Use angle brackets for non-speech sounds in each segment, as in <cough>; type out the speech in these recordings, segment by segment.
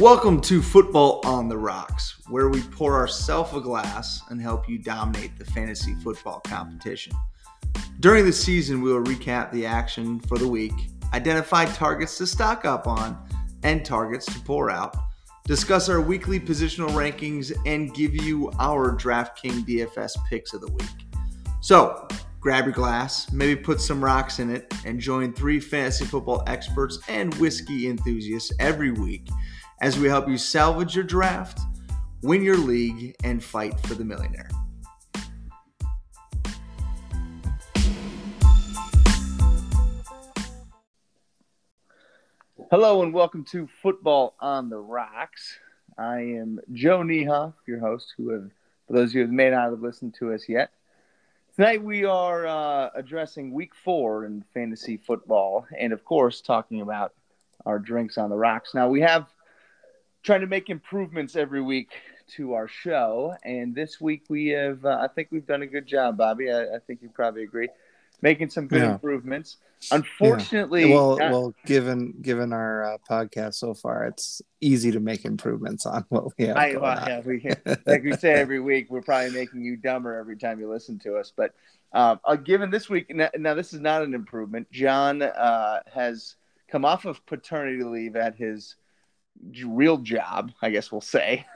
Welcome to Football on the Rocks, where we pour ourselves a glass and help you dominate the fantasy football competition. During the season, we will recap the action for the week, identify targets to stock up on, and targets to pour out, discuss our weekly positional rankings, and give you our DraftKings DFS picks of the week. So, grab your glass, maybe put some rocks in it, and join three fantasy football experts and whiskey enthusiasts every week as we help you salvage your draft, win your league, and fight for the millionaire. Hello and welcome to Football on the Rocks. I am Joe Niehoff, your host, who have, for those of you who may not have listened to us yet, Tonight we are uh, addressing week four in fantasy football, and of course, talking about our drinks on the rocks. Now we have trying to make improvements every week to our show, and this week we have. Uh, I think we've done a good job, Bobby. I, I think you probably agree making some good yeah. improvements. Unfortunately, yeah. well, not- well, given given our uh, podcast so far, it's easy to make improvements on what we have. I, well, yeah, we, <laughs> like we say every week, we're probably making you dumber every time you listen to us. But um, uh, given this week, now, now, this is not an improvement. John uh, has come off of paternity leave at his real job, I guess we'll say.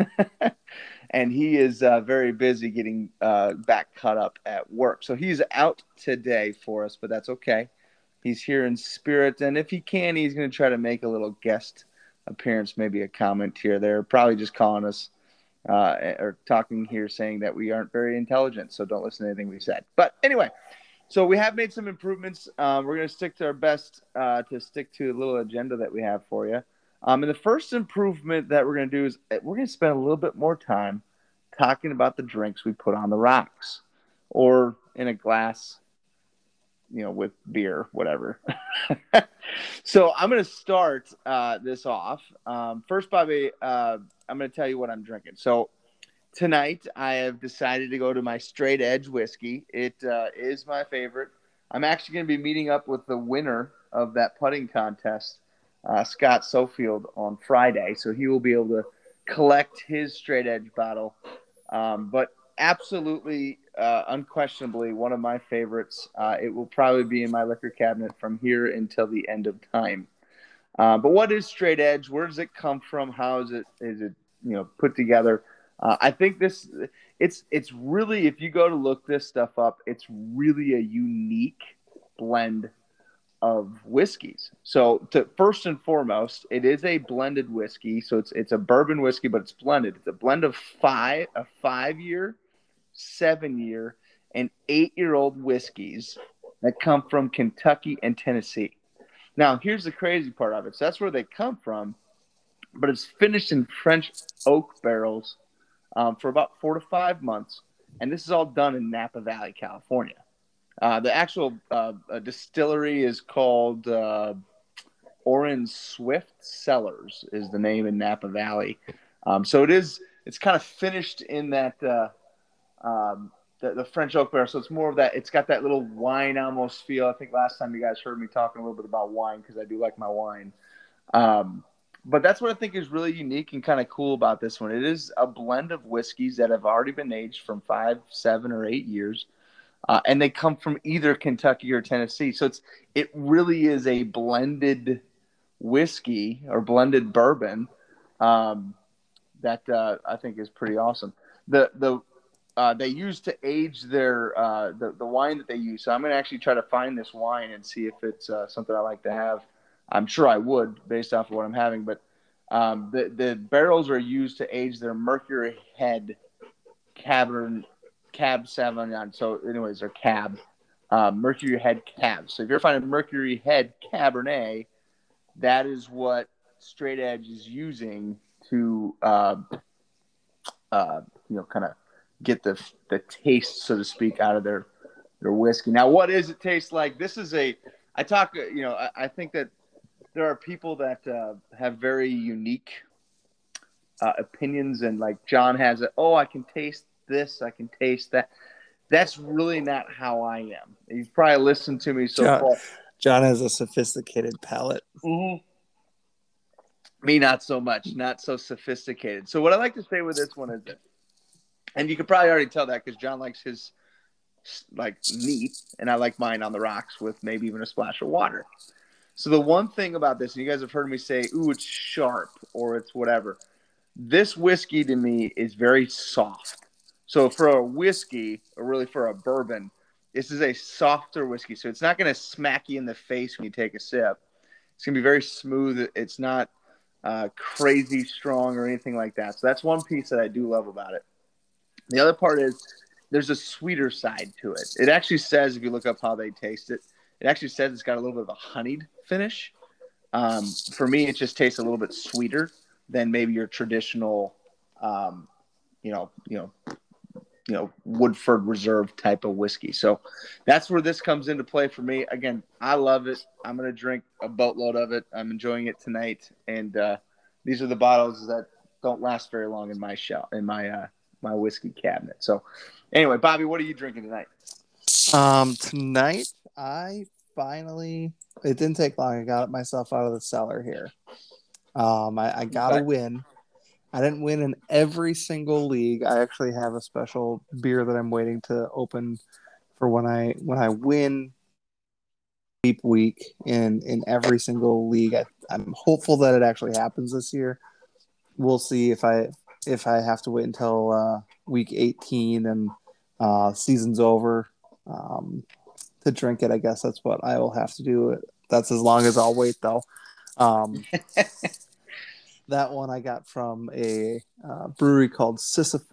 <laughs> and he is uh, very busy getting uh, back cut up at work. So he's out today for us, but that's okay. He's here in spirit, and if he can, he's going to try to make a little guest appearance, maybe a comment here. They're probably just calling us uh, or talking here, saying that we aren't very intelligent, so don't listen to anything we said. But anyway, so we have made some improvements. Um, we're going to stick to our best uh, to stick to a little agenda that we have for you. Um, and the first improvement that we're going to do is eh, we're going to spend a little bit more time talking about the drinks we put on the rocks or in a glass, you know, with beer, whatever. <laughs> so I'm going to start uh, this off. Um, first, Bobby, uh, I'm going to tell you what I'm drinking. So tonight I have decided to go to my straight edge whiskey. It uh, is my favorite. I'm actually going to be meeting up with the winner of that putting contest uh, Scott Sofield on Friday, so he will be able to collect his straight edge bottle. Um, but absolutely, uh, unquestionably, one of my favorites. Uh, it will probably be in my liquor cabinet from here until the end of time. Uh, but what is straight edge? Where does it come from? How is it is it you know put together? Uh, I think this it's it's really if you go to look this stuff up, it's really a unique blend of whiskeys. So, to, first and foremost, it is a blended whiskey. So it's it's a bourbon whiskey, but it's blended. It's a blend of five a five year, seven year, and eight year old whiskeys that come from Kentucky and Tennessee. Now, here's the crazy part of it. So that's where they come from, but it's finished in French oak barrels um, for about four to five months, and this is all done in Napa Valley, California. Uh, the actual uh, distillery is called uh, Orin Swift Cellars, is the name in Napa Valley. Um, so it is. It's kind of finished in that uh, um, the, the, French oak barrel. So it's more of that. It's got that little wine almost feel. I think last time you guys heard me talking a little bit about wine because I do like my wine. Um, but that's what I think is really unique and kind of cool about this one. It is a blend of whiskeys that have already been aged from five, seven, or eight years uh, and they come from either Kentucky or Tennessee. So it's it really is a blended whiskey or blended bourbon um, that uh, I think is pretty awesome. The the uh, they use to age their uh, the the wine that they use. So I'm to actually try to find this wine and see if it's uh, something I like to have. I'm sure I would based off of what I'm having, but um, the the barrels are used to age their Mercury Head Cabernet Cab Sauvignon. So, anyways, they're Cab, uh, Mercury Head Cab. So, if you're finding Mercury Head Cabernet, that is what Straight Edge is using to, uh, uh, you know, kind of get the the taste, so to speak, out of their their whiskey. Now, what does it taste like? This is a. I talk. You know, I, I think that there are people that uh, have very unique uh, opinions, and like John has it. Oh, I can taste this, I can taste that. That's really not how I am. You've probably listened to me so John, far. John has a sophisticated palate. Mm-hmm. Me, not so much. Not so sophisticated. So what I like to say with this one is that, and you could probably already tell that because John likes his like neat, and I like mine on the rocks with maybe even a splash of water. So the one thing about this, and you guys have heard me say, "Ooh, it's sharp" or "it's whatever." This whiskey to me is very soft. So for a whiskey, or really for a bourbon, this is a softer whiskey. So it's not going to smack you in the face when you take a sip. It's going to be very smooth. It's not uh, crazy strong or anything like that. So that's one piece that I do love about it. The other part is there's a sweeter side to it. It actually says, if you look up how they taste it, it actually says it's got a little bit of a honeyed finish. Um, for me, it just tastes a little bit sweeter than maybe your traditional, um, you know, you know, you know, Woodford Reserve type of whiskey. So that's where this comes into play for me. Again, I love it. I'm going to drink a boatload of it. I'm enjoying it tonight, and uh, these are the bottles that don't last very long in my shell in my uh, my whiskey cabinet. So, anyway, Bobby, what are you drinking tonight? Um, tonight I finally. It didn't take long. I got myself out of the cellar here. Um, I, I got a win. I didn't win in every single league. I actually have a special beer that I'm waiting to open for when I when I win deep week in in every single league. I, I'm hopeful that it actually happens this year. We'll see if I if I have to wait until uh, week 18 and uh, season's over um, to drink it. I guess that's what I will have to do. That's as long as I'll wait, though. Um, <laughs> that one I got from a uh, brewery called Sisyphus.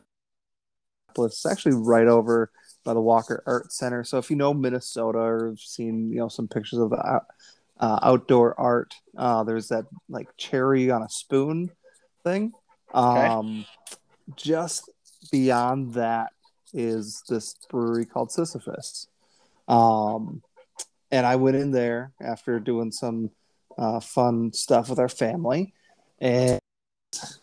It's actually right over by the Walker Art Center. So if you know Minnesota or have seen you know some pictures of the uh, outdoor art, uh, there's that like cherry on a spoon thing. Um, Just beyond that is this brewery called Sisyphus. Um, and I went in there after doing some uh, fun stuff with our family, and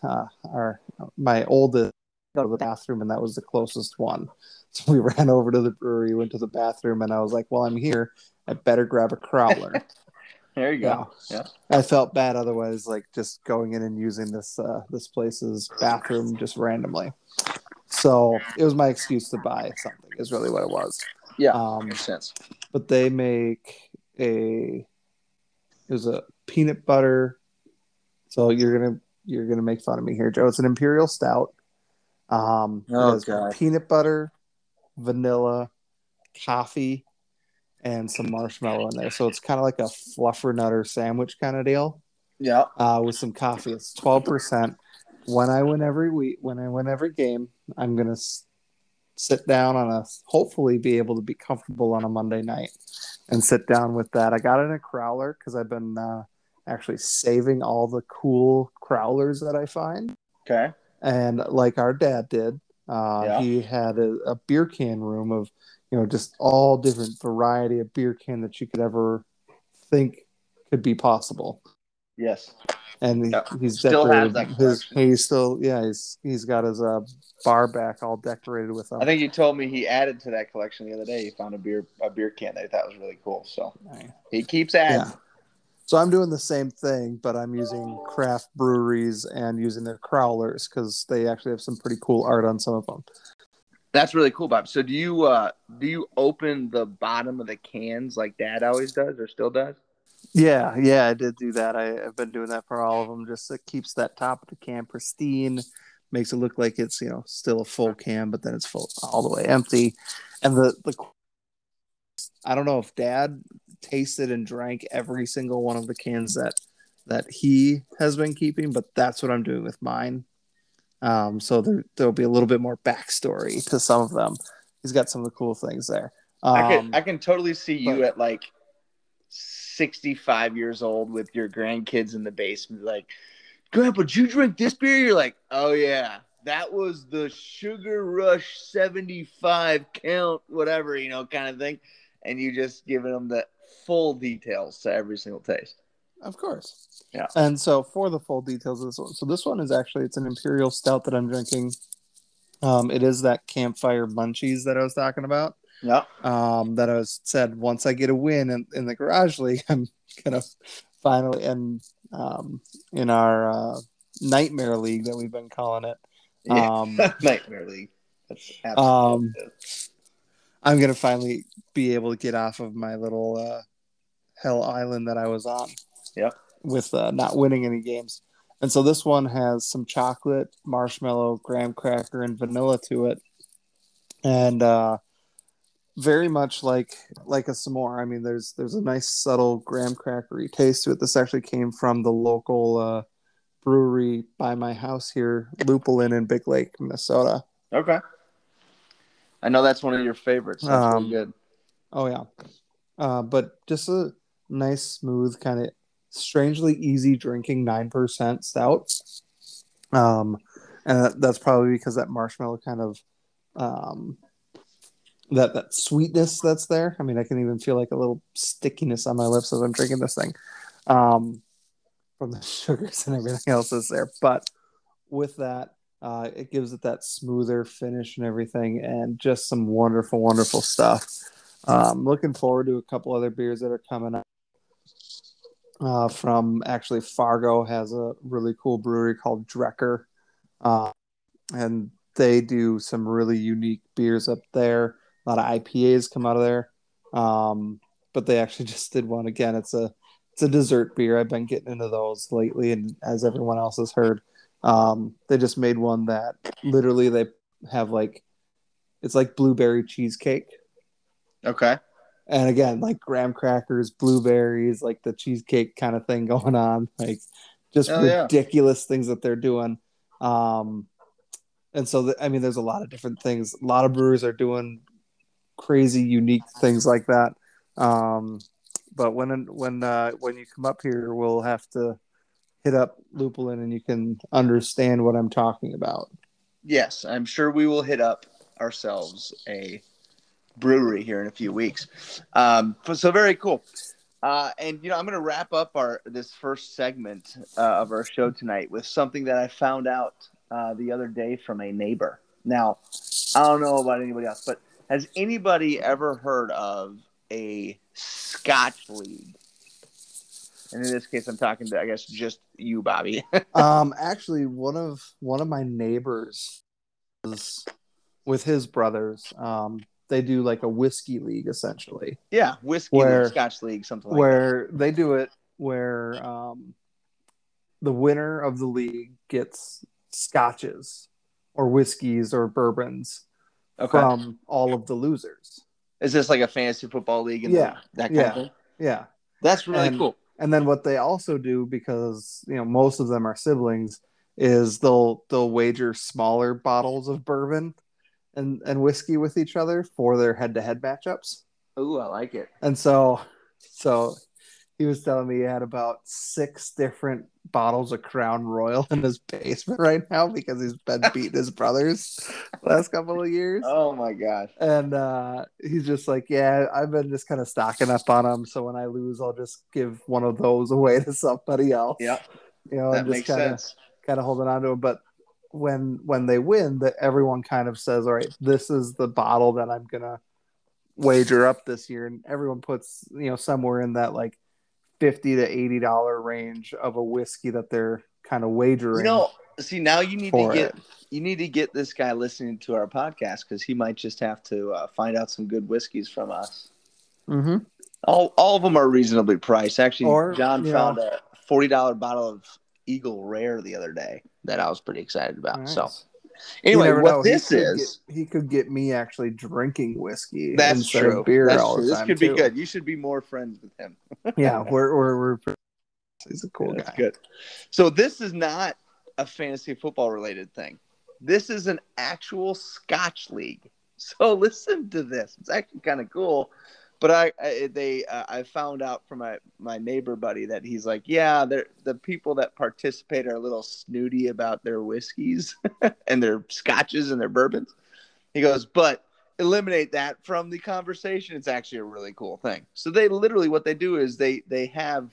uh, our my oldest go to the bathroom, and that was the closest one. <laughs> So we ran over to the brewery, went to the bathroom, and I was like, "Well, I'm here. I better grab a crowler." <laughs> There you go. Yeah. I felt bad otherwise, like just going in and using this uh, this place's bathroom just randomly. So it was my excuse to buy something. Is really what it was. Yeah, um, makes sense. But they make a it was a peanut butter. So you're gonna you're gonna make fun of me here, Joe. It's an imperial stout. Um, oh, God. peanut butter, vanilla, coffee, and some marshmallow in there. So it's kind of like a fluffer nutter sandwich kind of deal. Yeah. Uh, with some coffee. It's twelve percent. When I win every week, when I win every game, I'm gonna s- sit down on a hopefully be able to be comfortable on a Monday night and sit down with that. I got it in a crowler because I've been uh, actually saving all the cool crowlers that I find. Okay. And like our dad did, uh, yeah. he had a, a beer can room of you know, just all different variety of beer can that you could ever think could be possible. Yes. And he's still has that his, he's still yeah he's he's got his uh, bar back all decorated with them. I think he told me he added to that collection the other day. He found a beer a beer can that he thought was really cool. So he keeps adding. Yeah. So I'm doing the same thing, but I'm using craft breweries and using their crowlers because they actually have some pretty cool art on some of them. That's really cool, Bob. So do you uh do you open the bottom of the cans like Dad always does or still does? Yeah, yeah, I did do that. I, have been doing that for all of them. Just it keeps that top of the can pristine, makes it look like it's you know still a full can, but then it's full all the way empty. And the the I don't know if Dad tasted and drank every single one of the cans that that he has been keeping, but that's what I'm doing with mine. Um, so there, there'll be a little bit more backstory to some of them. He's got some of the cool things there. Um, I can I can totally see you but, at like 65 years old with your grandkids in the basement, like, Grandpa, did you drink this beer? You're like, oh yeah, that was the Sugar Rush 75 count, whatever, you know, kind of thing. And you just giving them the full details to every single taste. Of course. Yeah. And so for the full details of this one, so this one is actually it's an imperial stout that I'm drinking. Um, it is that campfire munchies that I was talking about. Yeah. Um, that I was said once I get a win in, in the garage league, <laughs> I'm gonna finally, and um, in our uh, nightmare league that we've been calling it. Yeah. Um, <laughs> Nightmare League. That's Um, absolutely I'm gonna finally be able to get off of my little uh, hell island that I was on. Yep. With uh, not winning any games, and so this one has some chocolate, marshmallow, graham cracker, and vanilla to it, and uh, very much like like a s'more. I mean, there's there's a nice subtle graham crackery taste to it. This actually came from the local uh, brewery by my house here, Lupulin in Big Lake, Minnesota. okay. I know that's one of your favorites. That's Um, really good. Oh yeah, uh, but just a nice, smooth, kind of strangely easy drinking nine percent stout. Um, and that- that's probably because that marshmallow kind of um, that that sweetness that's there. I mean, I can even feel like a little stickiness on my lips as I'm drinking this thing, um, from the <laughs> sugars and everything else that's there. But with that, uh, it gives it that smoother finish and everything, and just some wonderful, wonderful stuff. Um, looking forward to a couple other beers that are coming up. Uh, from actually Fargo has a really cool brewery called Drekker, uh, and they do some really unique beers up there. A lot of IPAs come out of there, um, but they actually <laughs> just did one again. It's a it's a dessert beer. I've been getting into those lately, and as everyone else has heard, um, they just made one that literally they have like it's like blueberry cheesecake Okay. and again like graham crackers blueberries like the cheesecake kind of thing <laughs> going on like just yeah. ridiculous things that they're doing um and so th- i mean there's a lot of different things a lot of brewers are doing crazy unique things like that um but when when uh when you come up here we'll have to hit up lupulin and you can understand what i'm talking about Yes, I'm sure we will hit up ourselves a brewery here in a few weeks. Um, so- very cool. Uh, and you know, I'm going to wrap up our this first segment uh, of our show tonight with something that I found out uh, the other day from a neighbor. Now, I don't know about anybody else, but has anybody ever heard of a Scotch League? And in this case, I'm talking to, I guess, just you, Bobby. <laughs> um actually one of one of my neighbors is with his brothers um they do like a whiskey league essentially yeah, whiskey Where- league, Scotch League, something like that. where they do it where um the winner of the league gets scotches or whiskeys or bourbons Okay. from all of the losers Is this like a fantasy football league? And Yeah. that kind Yeah. of thing. yeah That's really And- cool. And then what they also do because you know most of them are siblings is they'll they'll wager smaller bottles of bourbon and and whiskey with each other for their head-to-head matchups Ooh, I like it. and so so he was telling me he had about six different bottles of crown royal in his basement right now because he's been <laughs> beating his brothers last couple of years Oh my gosh. and uh, he's just like, yeah, I've been just kind of stocking up on them. So when I lose, I'll just give one of those away to somebody else. Yeah, you know, that and just makes kind of sense. kind of holding on to them. But when when they win, that everyone kind of says, all right, this is the bottle that I'm gonna wager up this year, and everyone puts you know somewhere in that like fifty to eighty dollar range of a whiskey that they're kind of wagering. You know, see now you need to get it. you need to get this guy listening to our podcast because he might just have to uh, find out some good whiskeys from us. Mm-hmm. All all of them are reasonably priced. Actually, Or, John found know- a forty dollar bottle of Eagle Rare the other day that I was pretty excited about. So anyway, what know. This could is. get- he could get me actually drinking whiskey. That's instead true. Of beer That's all true. the This time, could be too. good. You should be more friends with him. <laughs> Yeah, <laughs> we're we're, we're he's a cool That's guy. good. So this is not a fantasy football related thing. This is an actual Scotch league. <laughs> So listen to this. It's actually kind of cool. But I, I they uh, I found out from my my neighbor buddy that he's like, yeah, they're, the people that participate are a little snooty about their whiskeys <laughs> and their scotches and their bourbons. He goes, but eliminate that from the conversation. It's actually a really cool thing. So they literally what they do is they they have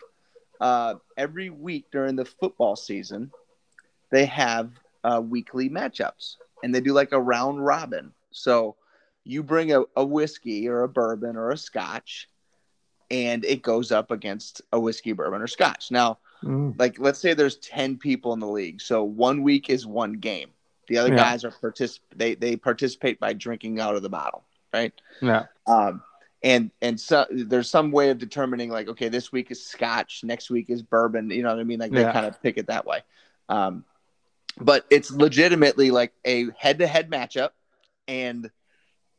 uh, every week during the football season, they have uh, weekly matchups and they do like a round robin. So you bring a, a whiskey or a bourbon or a scotch, and it goes up against a whiskey, bourbon, or scotch. Now, mm. like let's say there's 10 people in the league. So one week is one game. The other yeah. guys are particip- they they participate by drinking out of the bottle, right? Yeah. Um and and so there's some way of determining like okay this week is scotch next week is bourbon you know what i mean like they yeah. kind of pick it that way um but it's legitimately like a head-to-head matchup and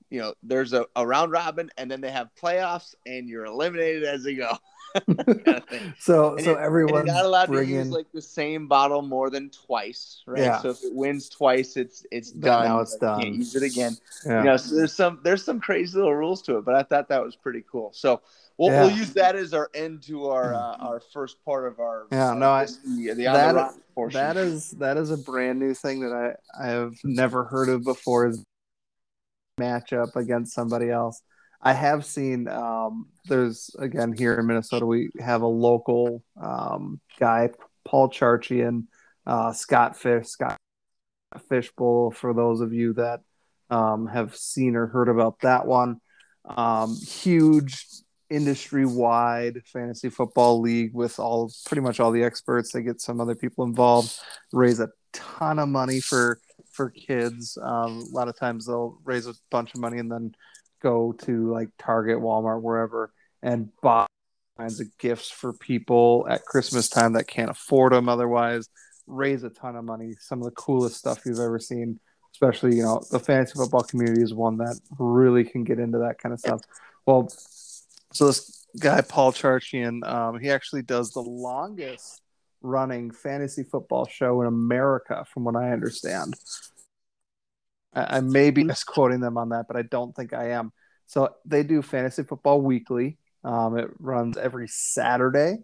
you know there's a, a round robin and then they have playoffs and you're eliminated as they go. <laughs> <laughs> So and so everyone's not allowed bringing... to use like the same bottle more than twice right? Yeah. so if it wins twice it's it's done. now it's done can't use it again. Yeah. you know so there's some there's some crazy little rules to it but i thought that was pretty cool. So We'll, yeah. we'll use that as our end to our uh, our first part of our yeah no I, the, the that, that is that is a brand new thing that I I have never heard of before. is matchup against somebody else. I have seen um, there's again here in Minnesota we have a local um, guy Paul Charchian, uh, Scott Fish Scott Fish Bowl for those of you that um, have seen or heard about that one. Um, huge industry wide fantasy football league with all pretty much all the experts. They get some other people involved, raise a ton of money for for kids. Um, a lot of times they'll raise a bunch of money and then go to like Target, Walmart, wherever, and buy kinds of gifts for people at Christmas time that can't afford them otherwise. Raise a ton of money. Some of the coolest stuff you've ever seen. Especially, you know, the fantasy football community is one that really can get into that kind of stuff. Well, so this guy Paul Charchian, um, he actually does the longest running fantasy football show in America, from what I understand. I, I may be misquoting them on that, but I don't think I am. So they do fantasy football weekly. Um, it runs every Saturday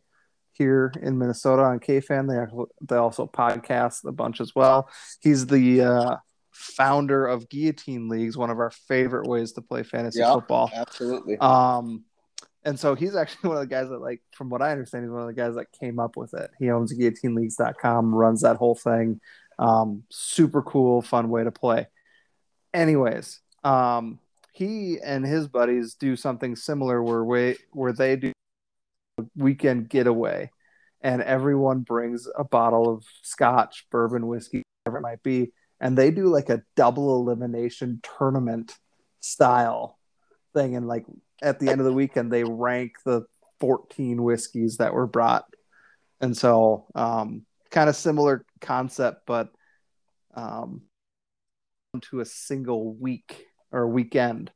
here in Minnesota on KFan. They actually, they also podcast a bunch as well. He's the uh, founder of Guillotine Leagues, one of our favorite ways to play fantasy yeah, football. Absolutely. Um, and so he's actually <laughs> one of the guys that like from what i understand he's one of the guys that came up with it. He owns guillotineleagues.com runs that whole thing. Um, super cool fun way to play. Anyways um, he and his buddies do something similar where we, where they do weekend getaway and everyone brings a bottle of scotch bourbon whiskey whatever it might be and they do like a double elimination tournament style thing and like at the end of the weekend they rank the 14 whiskeys that were brought. And so um, kind of similar concept but um, to a single week or weekend.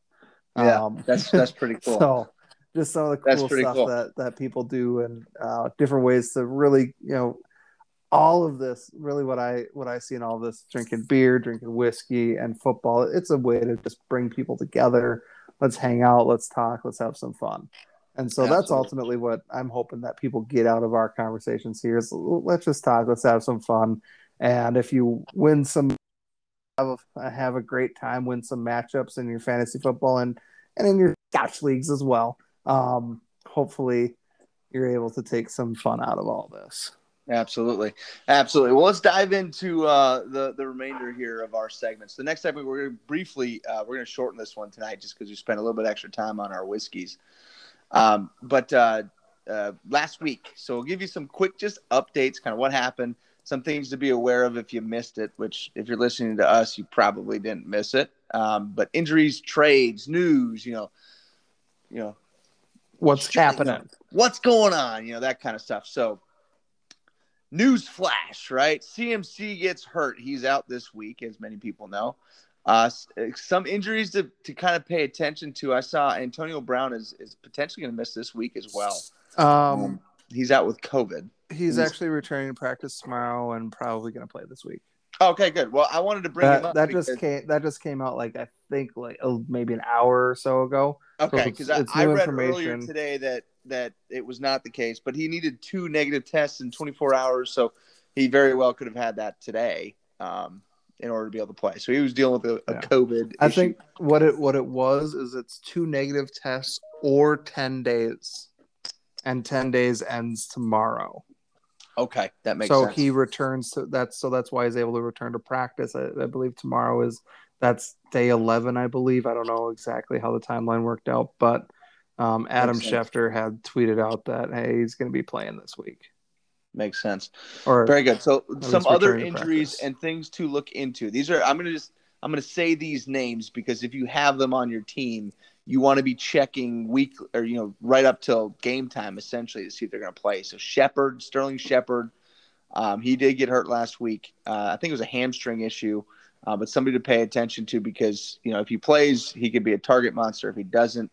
Yeah um, that's that's pretty <laughs> cool. So just some of the cool stuff cool. that that people do and uh, different ways to really you know all of this really what i what i see in all this drinking beer drinking whiskey and football it's a way to just bring people together let's hang out, let's talk, let's have some fun. And so Absolutely. that's ultimately what I'm hoping that people get out of our conversations here is let's just talk, let's have some fun. And if you win some have a, have a great time, win some matchups in your fantasy football and and in your Scotch leagues as well. Um, hopefully you're able to take some fun out of all this. Absolutely, absolutely. Well, let's dive into uh, the the remainder here of our segments. The next segment, we're going to briefly uh, we're going to shorten this one tonight, just because we spent a little bit extra time on our whiskeys. Um, but uh, uh, last week, so we'll give you some quick just updates, kind of what happened, some things to be aware of if you missed it. Which, if you're listening to us, you probably didn't miss it. Um, but injuries, trades, news, you know, you know, what's happening, what's going on, you know, that kind of stuff. So news flash, right? CMC gets hurt. He's out this week, as many people know. Uh, some injuries to, to kind of pay attention to. I saw Antonio Brown is, is potentially going to miss this week as well. Um, um, he's out with COVID. He's, he's actually returning to practice tomorrow and probably going to play this week. Okay, good. Well, I wanted to bring that, him up. That because... just came. That just came out like I think like maybe an hour or so ago. Okay, because I, I read earlier today that that it was not the case, but he needed two negative tests in 24 hours, so he very well could have had that today um, in order to be able to play. So he was dealing with a, a yeah. COVID. I issue. think what it what it was is it's two negative tests or 10 days, and 10 days ends tomorrow. Okay, that makes so sense. he returns to that's so that's why he's able to return to practice. I, I, believe tomorrow is that's day eleven. I believe I don't know exactly how the timeline worked out, but Um, Adam. Schefter had tweeted out that hey, he's going to be playing this week. Makes sense. Or Very good. So some other injuries practice. and things to look into. These are I'm gonna just I'm gonna say these names because if you have them on your team, you want to be checking week or you know right up till game time essentially to see if they're gonna play. So Shepard, Sterling Shepard, um, he did get hurt last week. Uh, I think it was a hamstring issue, uh, but somebody to pay attention to because you know if he plays, he could be a target monster. If he doesn't,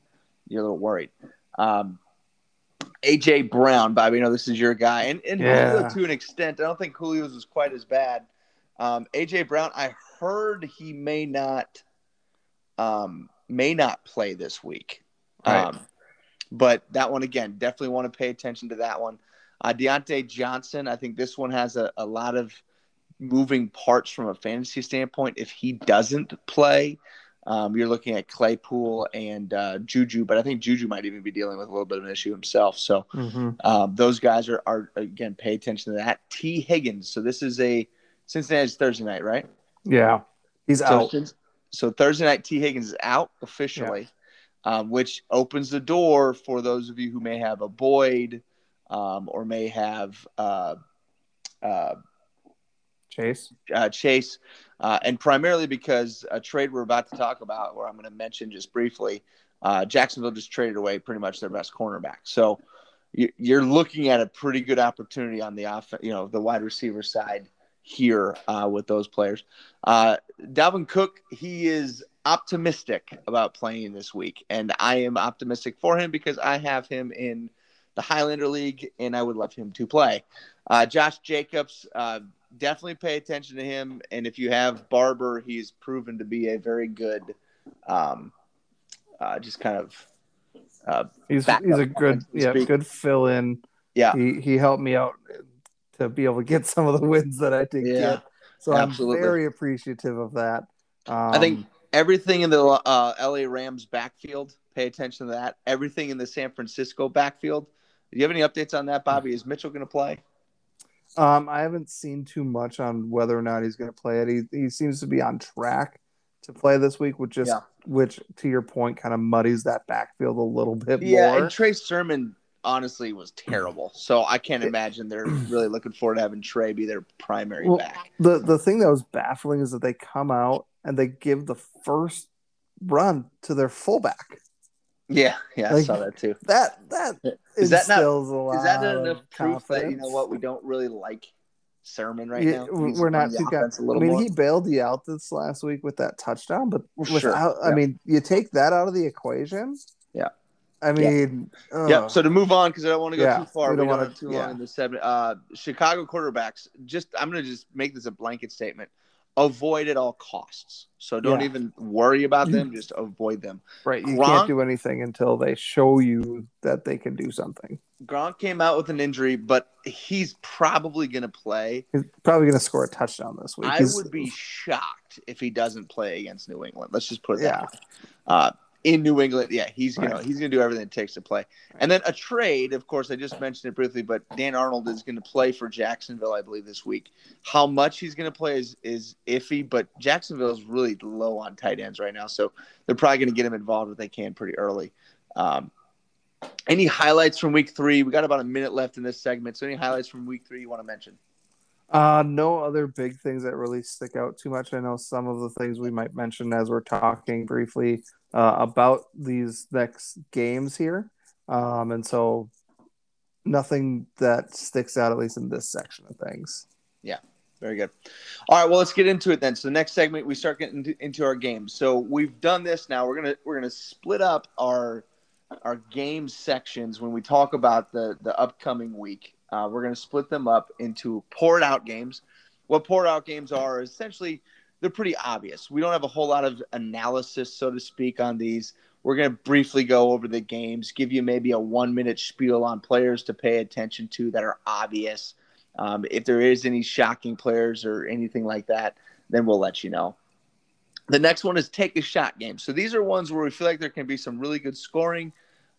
you're a little worried. Um, AJ Brown, Bobby, I know this is your guy, and, and Yeah. Julio to an extent. I don't think Julio's was quite as bad. Um, AJ Brown, I heard he may not, um, may not play this week. Right. Um, but that one again, definitely want to pay attention to that one. Uh, Diontae Johnson, I think this one has a, a lot of moving parts from a fantasy standpoint. If he doesn't play, um, you're looking at Claypool and uh, Juju, but I think Juju might even be dealing with a little bit of an issue himself. So Mhm. um, those guys are, are again pay attention to that. Tee Higgins. So this is a Cincinnati's Thursday night, right? yeah, he's So, out. so Thursday night, Tee Higgins is out officially, um, which opens the door for those of you who may have a Boyd um, or may have uh, uh, Chase. uh, Chase, uh, and primarily because a trade we're about to talk about, where I'm going to mention just briefly, uh, Jacksonville just traded away pretty much their best cornerback. So you- you're looking at a pretty good opportunity on the off, you know, the wide receiver side here uh, with those players. Uh, Dalvin Cook, he is optimistic about playing this week, and I am optimistic for him because I have him in the Highlander League, and I would love him to play. Uh, Josh Jacobs, definitely pay attention to him. And if you have Barber, he's proven to be a very good, um, uh, just kind of, uh, He's he's a good yeah speak. good fill in. yeah, He he helped me out to be able to get <laughs> some of the wins that I did Yeah, get. So absolutely. I'm very appreciative of that. Um, I think everything in the uh, LA Rams backfield, pay attention to that. Everything in the San Francisco backfield. Do you have any updates on that, Bobby? Is Mitchell going to play? Um, I haven't seen too much on whether or not he's going to play it. He he seems to be on track to play this week, which just Yeah. which to your point kind of muddies that backfield a little bit more. Yeah, more. and Trey Sermon honestly was terrible. So I can't imagine they're really looking forward to having Trey be their primary Well, back. the the thing that was baffling is that they come out and they give the first run to their fullback. Yeah, yeah, I saw that too. That that Is that not- a lot Is that of enough proof that you know what we don't really like Sermon right Yeah, now? He's we're not too a I mean, more. he bailed you out this last week with that touchdown, but Well, sure, without, I yeah. mean, you take that out of the equation. Yeah. I mean, Yeah. ugh. So to move on, because I don't want to go Yeah, too far. we We don't wanna- have too yeah. long in the seven. Uh, Chicago quarterbacks. Just I'm going to just make this a blanket statement. Avoid at all costs. So don't Yeah. even worry about them. Just avoid them. right. You Gronk- can't do anything until they show you that they can do something. Gronk came out with an injury, but he's probably going to play. He's probably going to score a touchdown this week. I He's- would be shocked if he doesn't play against New England. Let's just put it Yeah. that way. Uh, in New England, yeah, he's you know he's going to do everything it takes to play. And then a trade, of course, I just mentioned it briefly, but Dan Arnold is going to play for Jacksonville, I believe, this week. How much he's going to play is is iffy, but Jacksonville is really low on tight ends right now, so they're probably going to get him involved if they can pretty early. Um, any highlights from week three? We got about a minute left in this segment, so any highlights from week three you want to mention? Uh, no other big things that really stick out too much. I know some of the things we might mention as we're talking briefly uh, about these next games here. Um, and so nothing that sticks out, at least in this section of things. Yeah. Very good. All right, well, let's get into it then. So the next segment, we start getting into, our games. So we've done this now. We're gonna we're gonna split up our our game sections when we talk about the the upcoming week. Uh, we're gonna split them up into poured out games. What poured out games are essentially they're pretty obvious. We don't have a whole lot of analysis, so to speak, on these. We're gonna briefly go over the games, give you maybe a one minute spiel on players to pay attention to that are obvious. Um, if there is any shocking players or anything like that, then we'll let you know. The next one is take a shot game. So these are ones where we feel like there can be some really good scoring,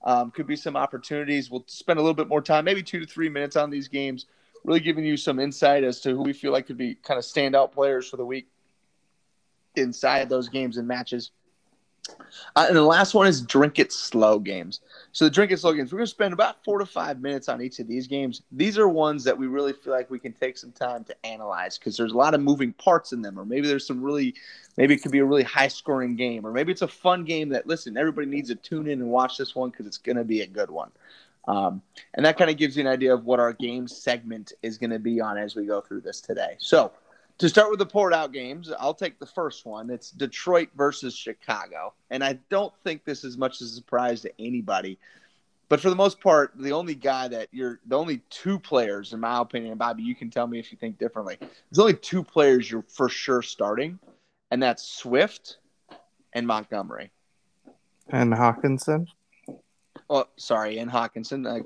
um, could be some opportunities. We'll spend a little bit more time, maybe two to three minutes on these games, really giving you some insight as to who we feel like could be kind of standout players for the week inside those games and matches. Uh, and the last one is drink it slow games. So the drink it slow games, we're going to spend about four to five minutes on each of these games. These are ones that we really feel like we can take some time to analyze because there's a lot of moving parts in them, or maybe there's some really, maybe it could be a really high scoring game, or maybe it's a fun game that listen, everybody needs to tune in and watch this one because it's going to be a good one. Um, and that kind of gives you an idea of what our game segment is going to be on as we go through this today. So to start with the poured out games, I'll take the first one. It's Detroit versus Chicago. And I don't think this is much of a surprise to anybody. But for the most part, the only guy that you're the only two players, in my opinion, Bobby, you can tell me if you think differently. There's only two players you're for sure starting, and that's Swift and Montgomery. And Hockenson. Oh, sorry, and Hockenson. I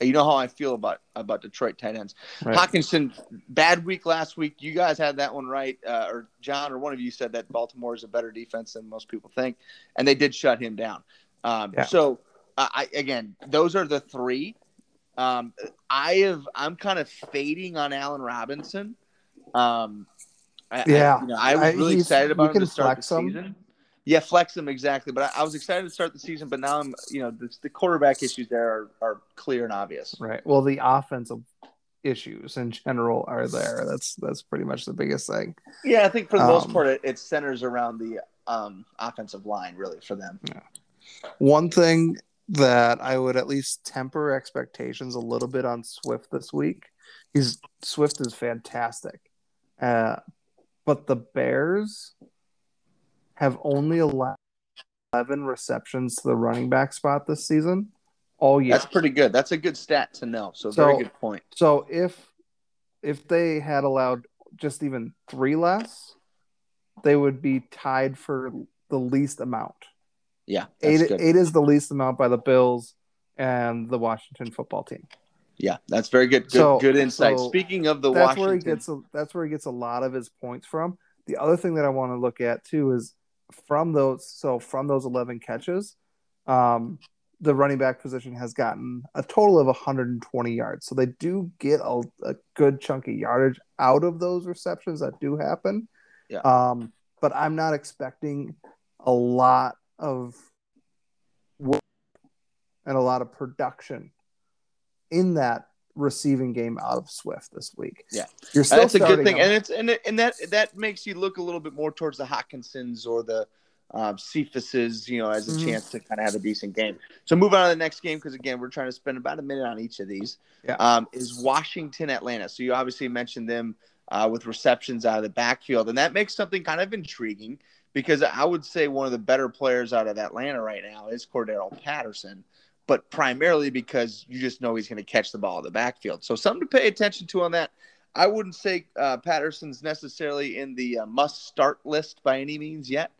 you know how I feel about about Detroit tight ends. Right. Hockenson, bad week last week. You guys had that one right, uh, or John or one of you said that Baltimore is a better defense than most people think, and they did shut him down. Um, yeah. So, uh, I again, those are the three. Um, I have I'm kind of fading on Allen Robinson. Um, I, yeah, I, you know, I was really excited about him to start the season. Yeah, flex him exactly. But I, I, was excited to start the season, but now I'm, you know, the, the quarterback issues there are, are clear and obvious. Right. Well, the offensive issues in general are there. That's that's pretty much the biggest thing. Yeah, I think for the um, most part, it, it, centers around the um, offensive line, really, for them. Yeah. One thing that I would at least temper expectations a little bit on Swift this week. He's Swift is fantastic, uh, but the Bears have only allowed 11 receptions to the running back spot this season all year. That's pretty good. That's a good stat to know. So, so very good point. So if if they had allowed just even 3 less, they would be tied for the least amount. Yeah. Eight, eight is the least amount by the Bills and the Washington football team. Yeah, that's very good. Good, so, good insight. So Speaking of the that's Washington, where he gets a, that's where he gets a lot of his points from. The other thing that I want to look at too is from those so from those 11 catches um, the running back position has gotten a total of 120 yards so they do get a, a good of yardage out of those receptions that do happen yeah. um, but i'm not expecting a lot of work and a lot of production in that receiving game out of Swift this week. Yeah, you're still that's a good thing, and it's and it, and that that makes you look a little bit more towards the Hockensons or the um, you know, as a mm-hmm. chance to kind of have a decent game. So move on to the next game because again, we're trying to spend about a minute on each of these. Yeah. Um, is Washington Atlanta? So you obviously mentioned them uh, with receptions out of the backfield, and that makes something kind of intriguing because I would say one of the better players out of Atlanta right now is Cordarrelle Patterson but primarily because you just know he's going to catch the ball in the backfield. So something to pay attention to on that. I wouldn't say uh, Patterson's necessarily in the uh, must start list by any means yet,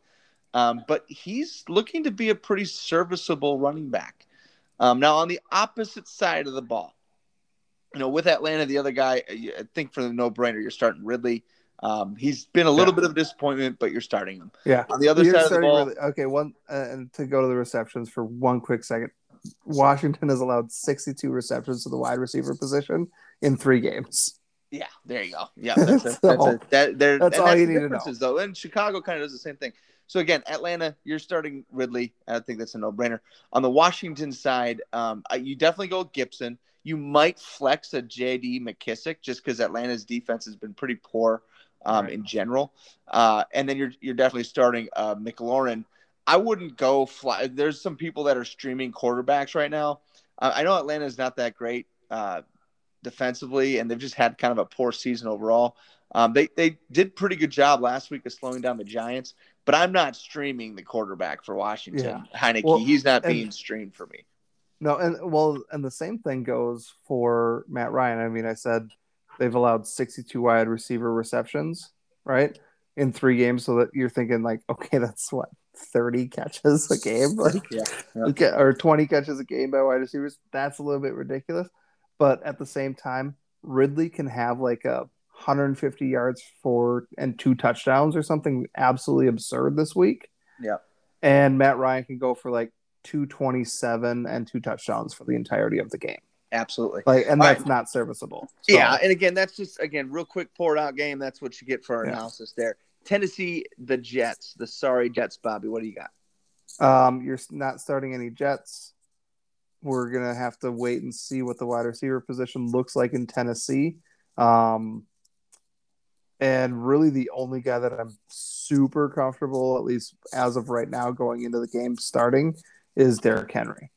um, but he's looking to be a pretty serviceable running back. Um, now, on the opposite side of the ball, you know, with Atlanta, the other guy, uh, I think for the no brainer, you're starting Ridley. Um, he's been a little yeah. bit of a disappointment, but you're starting him. Yeah. On the other you're side of the ball, Ridley. okay. One uh, and to go to the receptions for one quick second. Washington has allowed 62 receptions to the wide receiver position in three games. Yeah, there you go. Yeah, <laughs> that's, a, that's, a, that, there, that's all that's you need to know. Though, and Chicago kind of does the same thing. So again, Atlanta, you're starting Ridley. I think that's a no-brainer. On the Washington side, um, you definitely go Gibson. You might flex a J.D. McKissic just because Atlanta's defense has been pretty poor um, right. in general. Uh, and then you're you're definitely starting uh, McLaurin. I wouldn't go fly. There's some people that are streaming quarterbacks right now. Uh, I know Atlanta is not that great uh, defensively, and they've just had kind of a poor season overall. Um, they they did pretty good job last week of slowing down the Giants, but I'm not streaming the quarterback for Washington. Yeah. Heinicke, well, he's not and, being streamed for me. No, and well, and the same thing goes for Matt Ryan. I mean, I said they've allowed 62 wide receiver receptions, right, in three games. So that you're thinking like, okay, <laughs> that's what 30 catches a game, <laughs> like yeah, yeah. or 20 catches a game by wide receivers. That's a little bit ridiculous. But at the same time, Ridley can have like a 150 yards for and two touchdowns or something absolutely absurd this week. Yeah. And Matt Ryan can go for like 227 and two touchdowns for the entirety of the game. Absolutely. Like, and that's right. not serviceable. So, yeah, and again, that's just again real quick poured out game. That's what you get for our yeah. analysis there. Tennessee, the Jets, the sorry Jets, Bobby. What do you got? Um, you're not starting any Jets. We're gonna have to wait and see what the wide receiver position looks like in Tennessee. Um, and really, the only guy that I'm super comfortable, at least as of right now, going into the game starting, is Derrick Henry.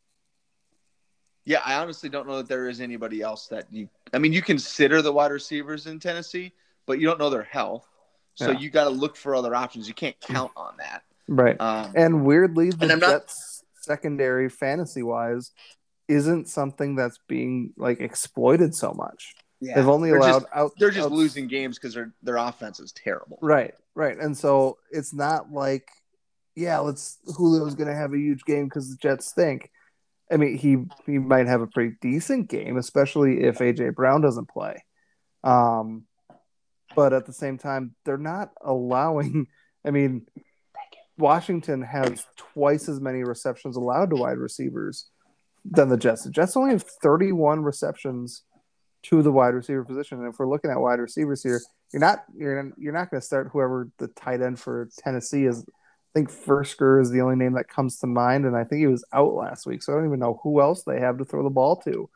Yeah, I honestly don't know that there is anybody else that you. I mean, you consider the wide receivers in Tennessee, but you don't know their health, so Yeah. you got to look for other options. You can't count on that. Right. Um, And weirdly, the And I'm not- Jets secondary fantasy wise isn't something that's being like exploited so much. yeah, They've only they're allowed Just, out they're just out- losing games because their their offense is terrible. Right, right. And so it's not like, yeah, let's Julio's gonna have a huge game because the Jets stink. I mean, he he might have a pretty decent game, especially if AJ Brown doesn't play. Um, but at the same time, they're not allowing. I mean, Washington has twice as many receptions allowed to wide receivers than the Jets. The Jets only have 31 receptions to the wide receiver position. And if we're looking at wide receivers here, you're not you're you're not going to start whoever the tight end for Tennessee is. I think Firkser is the only name that comes to mind, and I think he was out last week, so I don't even know who else they have to throw the ball to.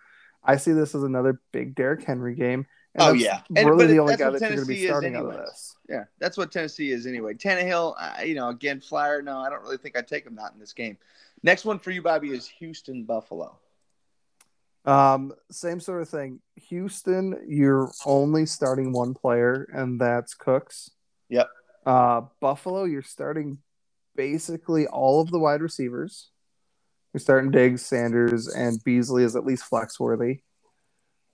I see this as another big Derrick Henry game. Oh, that's yeah. And- really the only that's guy what that you're going to be starting out of this. Yeah, that's what Tennessee is anyway. Tannehill, uh, you know, again, flyer. No, I don't really think I'd take him not in this game. Next one for you, Bobby, is Houston Buffalo. Um, same sort of thing. Houston, you're only starting one player, and that's Cooks. Yep. Uh, Buffalo, you're starting basically all of the wide receivers. You're starting Diggs, Sanders, and Beasley is at least flex worthy.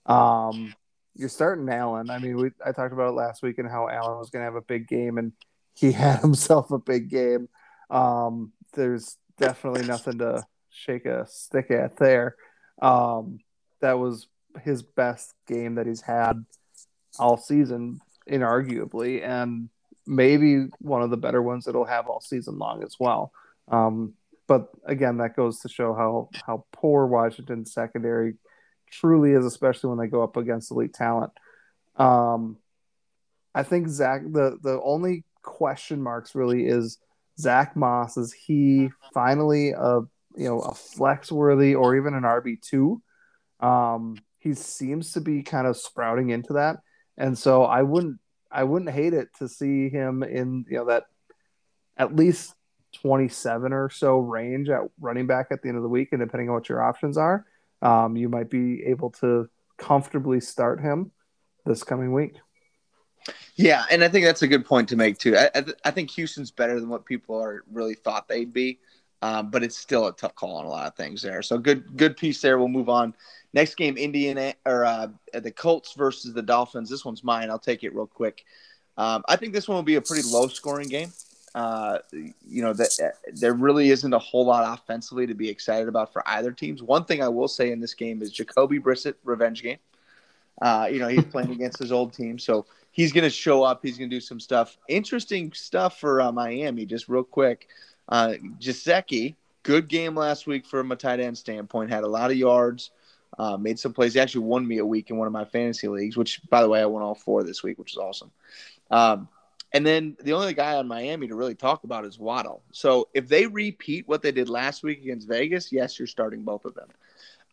Um, you're starting Allen. I mean, we I talked about it last week and how Allen was going to have a big game, and he <laughs> had himself a big game. Um, there's definitely nothing to shake a stick at there. Um, that was his best game that he's had all season, inarguably, and maybe one of the better ones that he'll have all season long as well. Um, but again, that goes to show how how poor Washington's secondary truly is, especially when they go up against elite talent. Um, I think Zach the the only question marks really is Zach Moss. Is he finally a you know a flex worthy or even an RB two? Um, he seems to be kind of sprouting into that, and so I wouldn't I wouldn't hate it to see him in you know that at least 27 or so range at running back at the end of the week and depending on what your options are um, you might be able to comfortably start him this coming week Yeah, and I think that's a good point to make too. I, I, th- I think Houston's better than what people are really thought they'd be, um, but it's still a tough call on a lot of things there. So good, good piece there. We'll move on. Next game, Indiana or uh, the Colts versus the Dolphins. This one's mine. I'll take it real quick. Um, I think this one will be a pretty low scoring game. Uh, you know that there really isn't a whole lot offensively to be excited about for either teams. One thing I will say in this game is Jacoby Brissett revenge game. Uh, you know he's playing <laughs> against his old team, so he's going to show up. He's going to do some stuff. Interesting stuff for uh, Miami. Just real quick, uh, good game last week from a tight end standpoint. Had a lot of yards, uh, made some plays. He actually won me a week in one of my fantasy leagues, which, by the way, I won all four this week, which is awesome. Um, and then the only guy on Miami to really talk about is Waddle. So if they repeat what they did last week against Vegas, yes, you're starting both of them.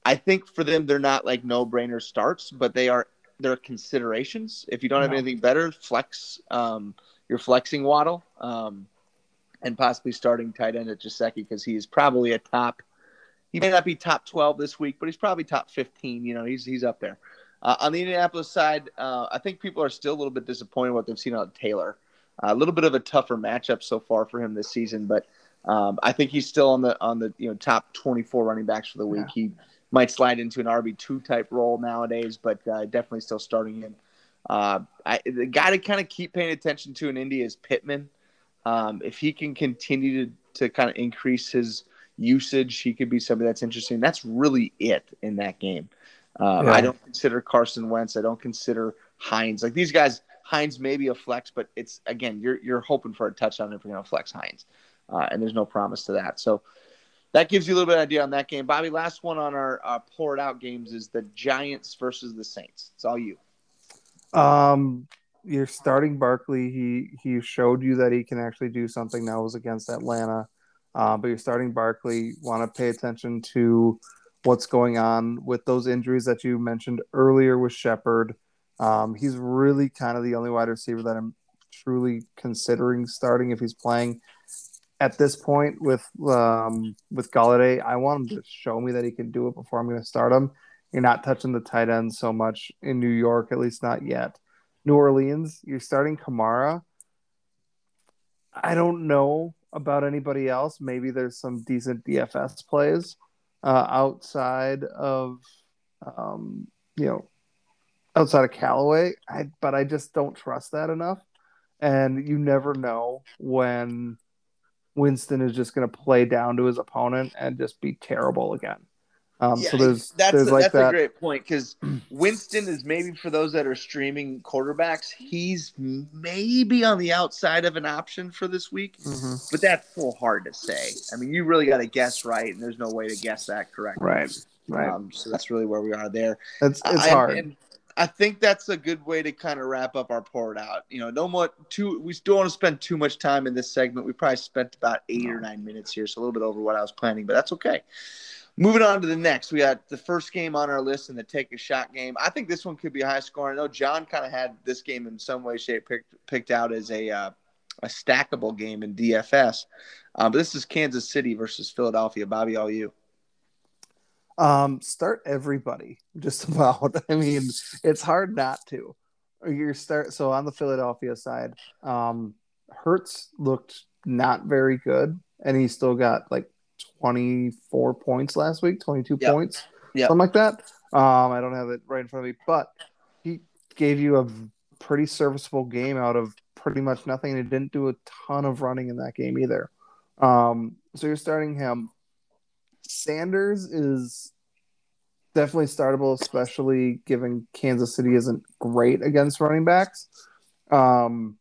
I think for them, they're not like no brainer starts, but they are they're considerations. If you don't have No. anything better, flex. Um, you're flexing Waddle, um, and possibly starting tight end at Gesicki because he is probably a top. He may not be top twelve this week, but he's probably top fifteen. You know, he's he's up there. Uh, on the Indianapolis side, uh, I think people are still a little bit disappointed what they've seen on Taylor. A little bit of a tougher matchup so far for him this season, but um, I think he's still on the on the you know top 24 running backs for the week. He might slide into an RB two type role nowadays, but uh, definitely still starting him. Uh, I, the guy to kind of keep paying attention to in India is Pittman. Um, if he can continue to, to kind of increase his usage, he could be somebody that's interesting. That's really it in that game. Um, Yeah. I don't consider Carson Wentz. I don't consider Hines. Like these guys, Hines may be a flex, but it's again, you're you're hoping for a touchdown if you're going to flex Hines, uh, and there's no promise to that. So that gives you a little bit of idea on that game. Bobby, last one on our uh, pour it out games is the Giants versus the Saints. It's all you. um you're starting Barkley he he showed you that he can actually do something that was against Atlanta Uh, but you're starting Barkley. Want to pay attention to what's going on with those injuries that you mentioned earlier with Shepard. Um, he's really kind of the only wide receiver that I'm truly considering starting if he's playing. At this point with um, with Golladay, I want him to show me that he can do it before I'm going to start him. You're not touching the tight end so much in New York, at least not yet. New Orleans, you're starting Kamara. I don't know about anybody else. Maybe there's some decent DFS plays uh, outside of, um, you know, outside of Callaway. I, but I just don't trust that enough. And you never know when Winston is just going to play down to his opponent and just be terrible again. Um, yeah, so there's that's there's a, like that's that. a great point because <clears throat> Winston is maybe for those that are streaming quarterbacks, he's maybe on the outside of an option for this week, Mhm. but that's so hard to say. I mean, you really got to guess right, and there's no way to guess that correctly. Right, right. Um, so that's really where we are there. It's it's I, hard. And I think that's a good way to kind of wrap up our port out. You know, no more too. We don't want to spend too much time in this segment. We probably spent about eight or nine minutes here, so a little bit over what I was planning, but that's okay. Moving on to the next, we got the first game on our list and the take a shot game. I think this one could be high scoring. I know John kind of had this game in some way, shape picked picked out as a uh, a stackable game in DFS. Um, but this is Kansas City versus Philadelphia. Bobby, all you. Um, start everybody <laughs> just about. I mean, it's hard not to. You start so on the Philadelphia side, um, Hurts looked not very good, and he still got like 24 points last week, 22 Yep. points, Yep. something like that. Um, I don't have it right in front of me, but he gave you a pretty serviceable game out of pretty much nothing. And he didn't do a ton of running in that game either. Um, so you're starting him. Sanders is definitely startable, especially given Kansas City isn't great against running backs. Um,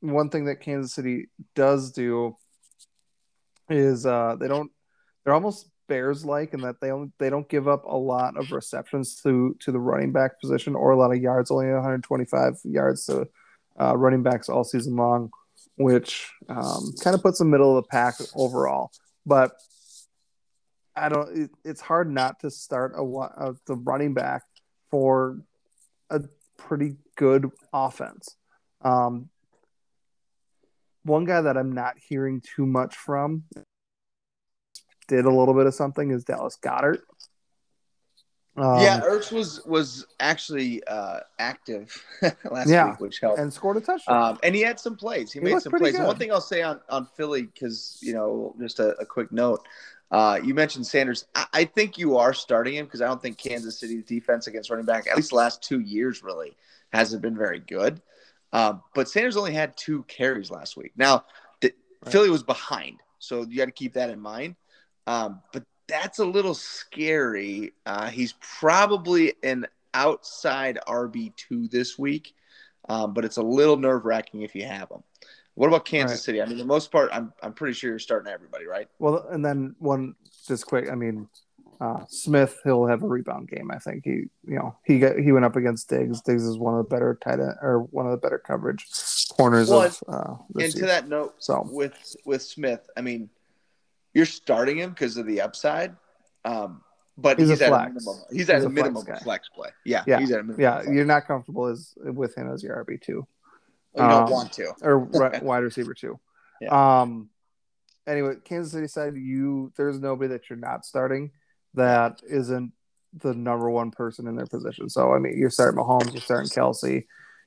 one thing that Kansas City does do is uh, they don't they're almost Bears like in that they only they don't give up a lot of receptions to to the running back position or a lot of yards, only 125 yards to uh, running backs all season long, which um, kind of puts them middle of the pack overall. But I don't. It, it's hard not to start a, uh, the running back for a pretty good offense. Um, one guy that I'm not hearing too much from did a little bit of something is Dallas Goedert. Um, yeah, Ertz was was actually uh, active <laughs> last Yeah. week, which helped. and scored a touchdown. Um, and he had some plays. He, He made some plays. One thing I'll say on, on Philly, because, you know, just a, a quick note. Uh, you mentioned Sanders. I, I think you are starting him because I don't think Kansas City's defense against running back, at least the last two years, really hasn't been very good. Um, but Sanders only had two carries last week. Now, the, Right. Philly was behind, so you got to keep that in mind. Um, but that's a little scary. Uh, he's probably an outside RB two this week, um, but it's a little nerve wracking if you have him. What about Kansas Right. City? I mean, the most part, I'm I'm pretty sure you're starting everybody, right? Well, and then one just quick. I mean, uh, Smith he'll have a rebound game. I think he, you know, he got he went up against Diggs. Diggs is one of the better tight end or one of the better coverage corners Well, of uh, this and to year. that note, So with with Smith, I mean, you're starting him because of the upside, um, but He's he's, a at flex. a minimum. He's at He's a a minimum flex flex play. Yeah, Yeah. he's at a minimum. yeah, flex. you're not comfortable as with him as your RB two you don't um, want to. <laughs> or <laughs> wide receiver two. Um. Anyway, Kansas City side, you there's nobody that you're not starting that isn't the number one person in their position. So I mean, you're starting Mahomes, you're starting Kelce,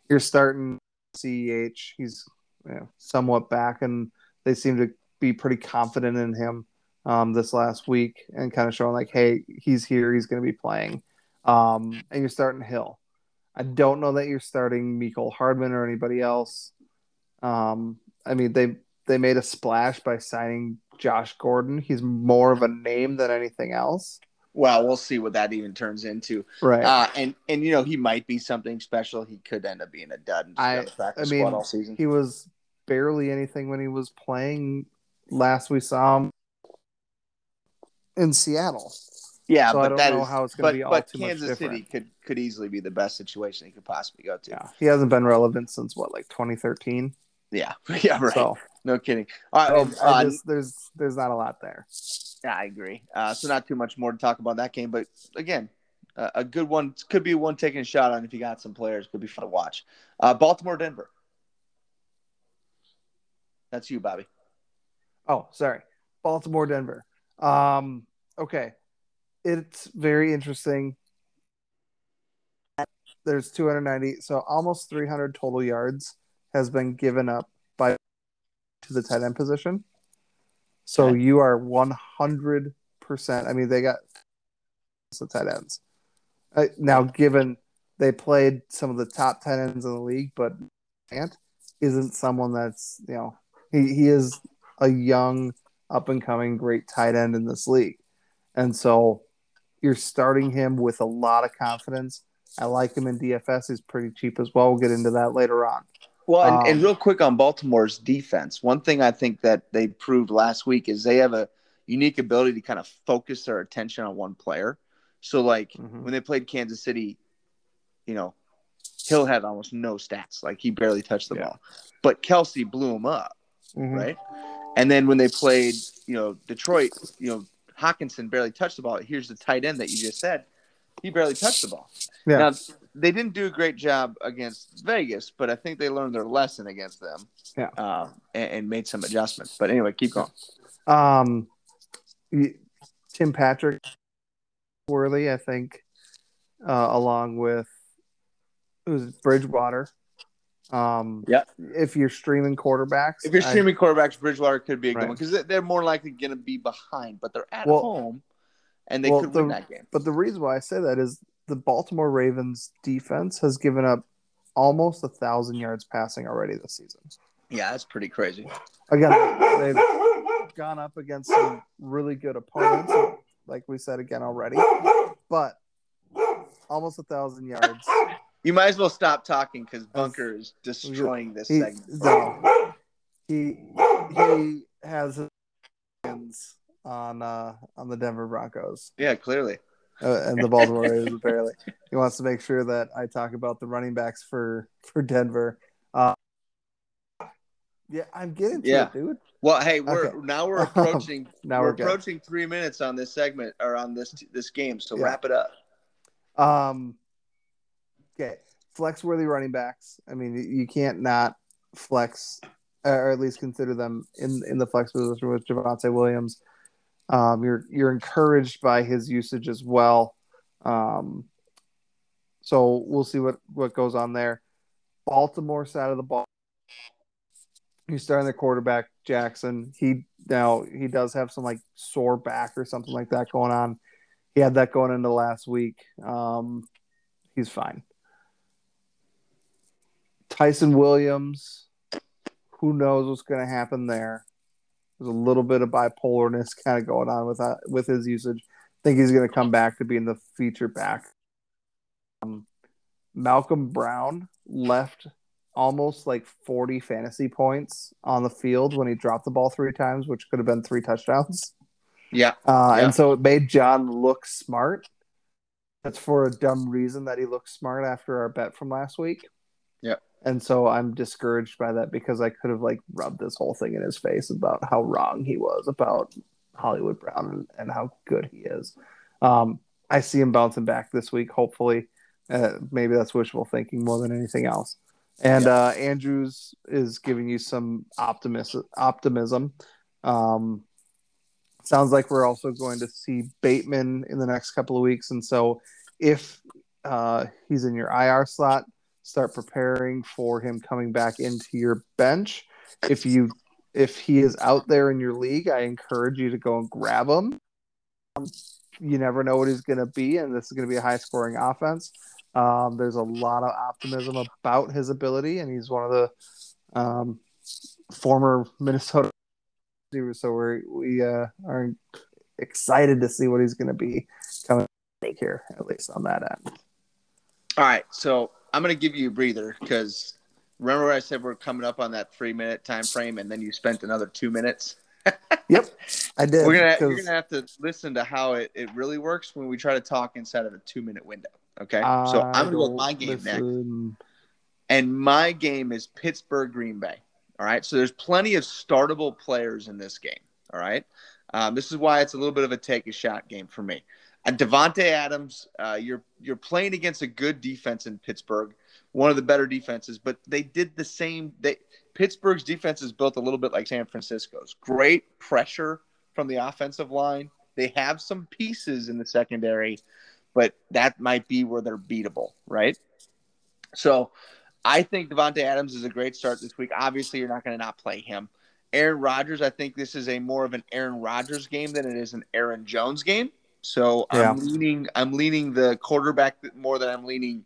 you're starting CEH. He's you know, somewhat back, and they seem to be pretty confident in him um, this last week, and kind of showing like, hey, he's here, he's going to be playing. Um, and you're starting Hill. I don't know that you're starting Mecole Hardman or anybody else. Um, I mean, they they made a splash by signing Josh Gordon. He's more of a name than anything else. Well, we'll see what that even turns into. Right. Uh, and and you know he might be something special. He could end up being a dud I- be on the practice I mean, all season. he was barely anything when he was playing last we saw him in Seattle. yeah, so I don't know is- how it's gonna be all but Kansas City could could easily be the best situation he could possibly go to. Yeah. He hasn't been relevant since what, like 2013? Yeah, <laughs> yeah, right. So, no kidding. All right, I uh, just, there's there's not a lot there. yeah, I agree. Uh, so not too much more to talk about that game, but again, uh, a good one could be one taking a shot on if you got some players. Could be fun to watch. Uh, Baltimore, Denver. That's you, Bobby. Oh, sorry. Baltimore, Denver. Um, okay. It's very interesting. There's 290, so almost 300 total yards has been given up by to the tight end position. So Okay. you are 100%. I mean, they got the tight ends. Uh, now, given they played some of the top tight ends in the league, but Fant isn't someone that's, you know, he, he is a young, up and coming great tight end in this league. And so you're starting him with a lot of confidence. I like him in DFS. He's pretty cheap as well. We'll get into that later on. Well, and, and Um, real quick on Baltimore's defense, one thing I think that they proved last week is they have a unique ability to kind of focus their attention on one player. So, like Mhm. when they played Kansas City, you know, Hill had almost no stats, like he barely touched the Yeah. ball, but Kelce blew him up, Mhm. right? And then when they played, you know, Detroit, you know, Hockenson barely touched the ball. Here's the tight end that you just said. He barely touched the ball. Yeah. Now, they didn't do a great job against Vegas, but I think they learned their lesson against them. Yeah. Uh, and, and made some adjustments. But anyway, keep going. Um, Tim Patrick, Worley, I think, uh, along with who's Bridgewater. Um, Yeah. If you're streaming quarterbacks, If you're I- streaming quarterbacks, Bridgewater could be a good Right. one because they're more likely going to be behind, but they're at Well- home and they well, could the- win that game. but the reason why I say that is the Baltimore Ravens defense has given up almost a thousand yards passing already this season. Yeah, that's pretty crazy. Again, they've gone up against some really good opponents, like we said again already, but almost a thousand yards. You might as well stop talking because Bunker is destroying this He, segment. no, he he has on uh, on the Denver Broncos Yeah, clearly. uh, and the Baltimore Ravens. <laughs> Apparently, he wants to make sure that I talk about the running backs for for Denver. Uh, yeah, I'm getting to Yeah. it, dude. Well, hey, we're Okay. now we're <laughs> approaching <laughs> Now we're, we're approaching three minutes on this segment or on this this game. So Yeah. wrap it up. Um, okay, flex worthy running backs. I mean, you can't not flex, or at least consider them in in the flex position with Javonte Williams. Um, you're you're encouraged by his usage as well. Um, so we'll see what what goes on there. Baltimore side of the ball. You're starting the quarterback Jackson. He now he does have some like sore back or something like that going on. He had that going into last week. Um, he's fine. Ty'Son Williams, who knows what's going to happen there? There's a little bit of bipolarness kind of going on with that, with his usage. I think he's going to come back to being the feature back. Um, Malcolm Brown left almost like 40 fantasy points on the field when he dropped the ball three times, which could have been three touchdowns. Yeah. Uh, Yeah. And so it made John look smart. That's for a dumb reason that he looked smart after our bet from last week. Yeah. And so I'm discouraged by that because I could have like rubbed this whole thing in his face about how wrong he was about Hollywood Brown and, and how good he is. Um, I see him bouncing back this week, hopefully. Uh, maybe that's wishful thinking more than anything else. And Yeah. uh, Andrews is giving you some optimism. Optimism. Um, sounds like we're also going to see Bateman in the next couple of weeks, and so if uh, he's in your IR slot, start preparing for him coming back into your bench. If you if he is out there in your league, I encourage you to go and grab him. Um, you never know what he's going to be, and this is going to be a high scoring offense. Um, there's a lot of optimism about his ability, and he's one of the um, former Minnesota receivers. So we're, we uh, are excited to see what he's going to be coming here, at least on that end. All right. So I'm gonna give you a breather because remember I said we're coming up on that three minute time frame, and then you spent another two minutes. <laughs> Yep, I did. We're gonna you're gonna have to listen to how it, it really works when we try to talk inside of a two minute window. Okay. so I'm gonna go with my game next. And my game is Pittsburgh Green Bay. All right. So there's plenty of startable players in this game. All right. Um, this is why it's a little bit of a take a shot game for me. And Davante Adams, uh, you're you're playing against a good defense in Pittsburgh, one of the better defenses, but they did the same. They Pittsburgh's defense is built a little bit like San Francisco's. Great pressure from the offensive line. They have some pieces in the secondary, but that might be where they're beatable, right? So I think Davante Adams is a great start this week. Obviously, you're not going to not play him. Aaron Rodgers, I think this is a more of an Aaron Rodgers game than it is an Aaron Jones game. So yeah. I'm leaning I'm leaning the quarterback more than I'm leaning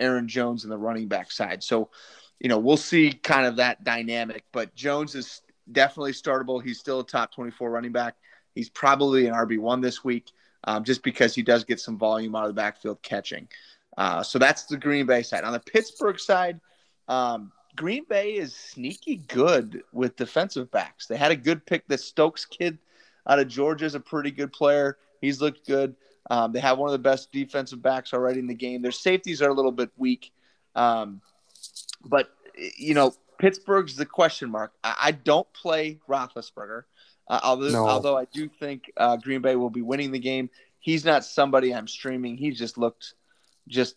Aaron Jones in the running back side. So, you know, we'll see kind of that dynamic. But Jones is definitely startable. He's still a top 24 running back. He's probably an RB one this week, um, just because he does get some volume out of the backfield catching. Uh, so that's the Green Bay side. On the Pittsburgh side, um, Green Bay is sneaky good with defensive backs. They had a good pick. The Stokes kid out of Georgia is a pretty good player. He's looked good. Um, they have one of the best defensive backs already in the game. Their safeties are a little bit weak, um, but you know Pittsburgh's the question mark. I, I don't play Roethlisberger, uh, although no. although I do think uh, Green Bay will be winning the game. He's not somebody I'm streaming. He just looked just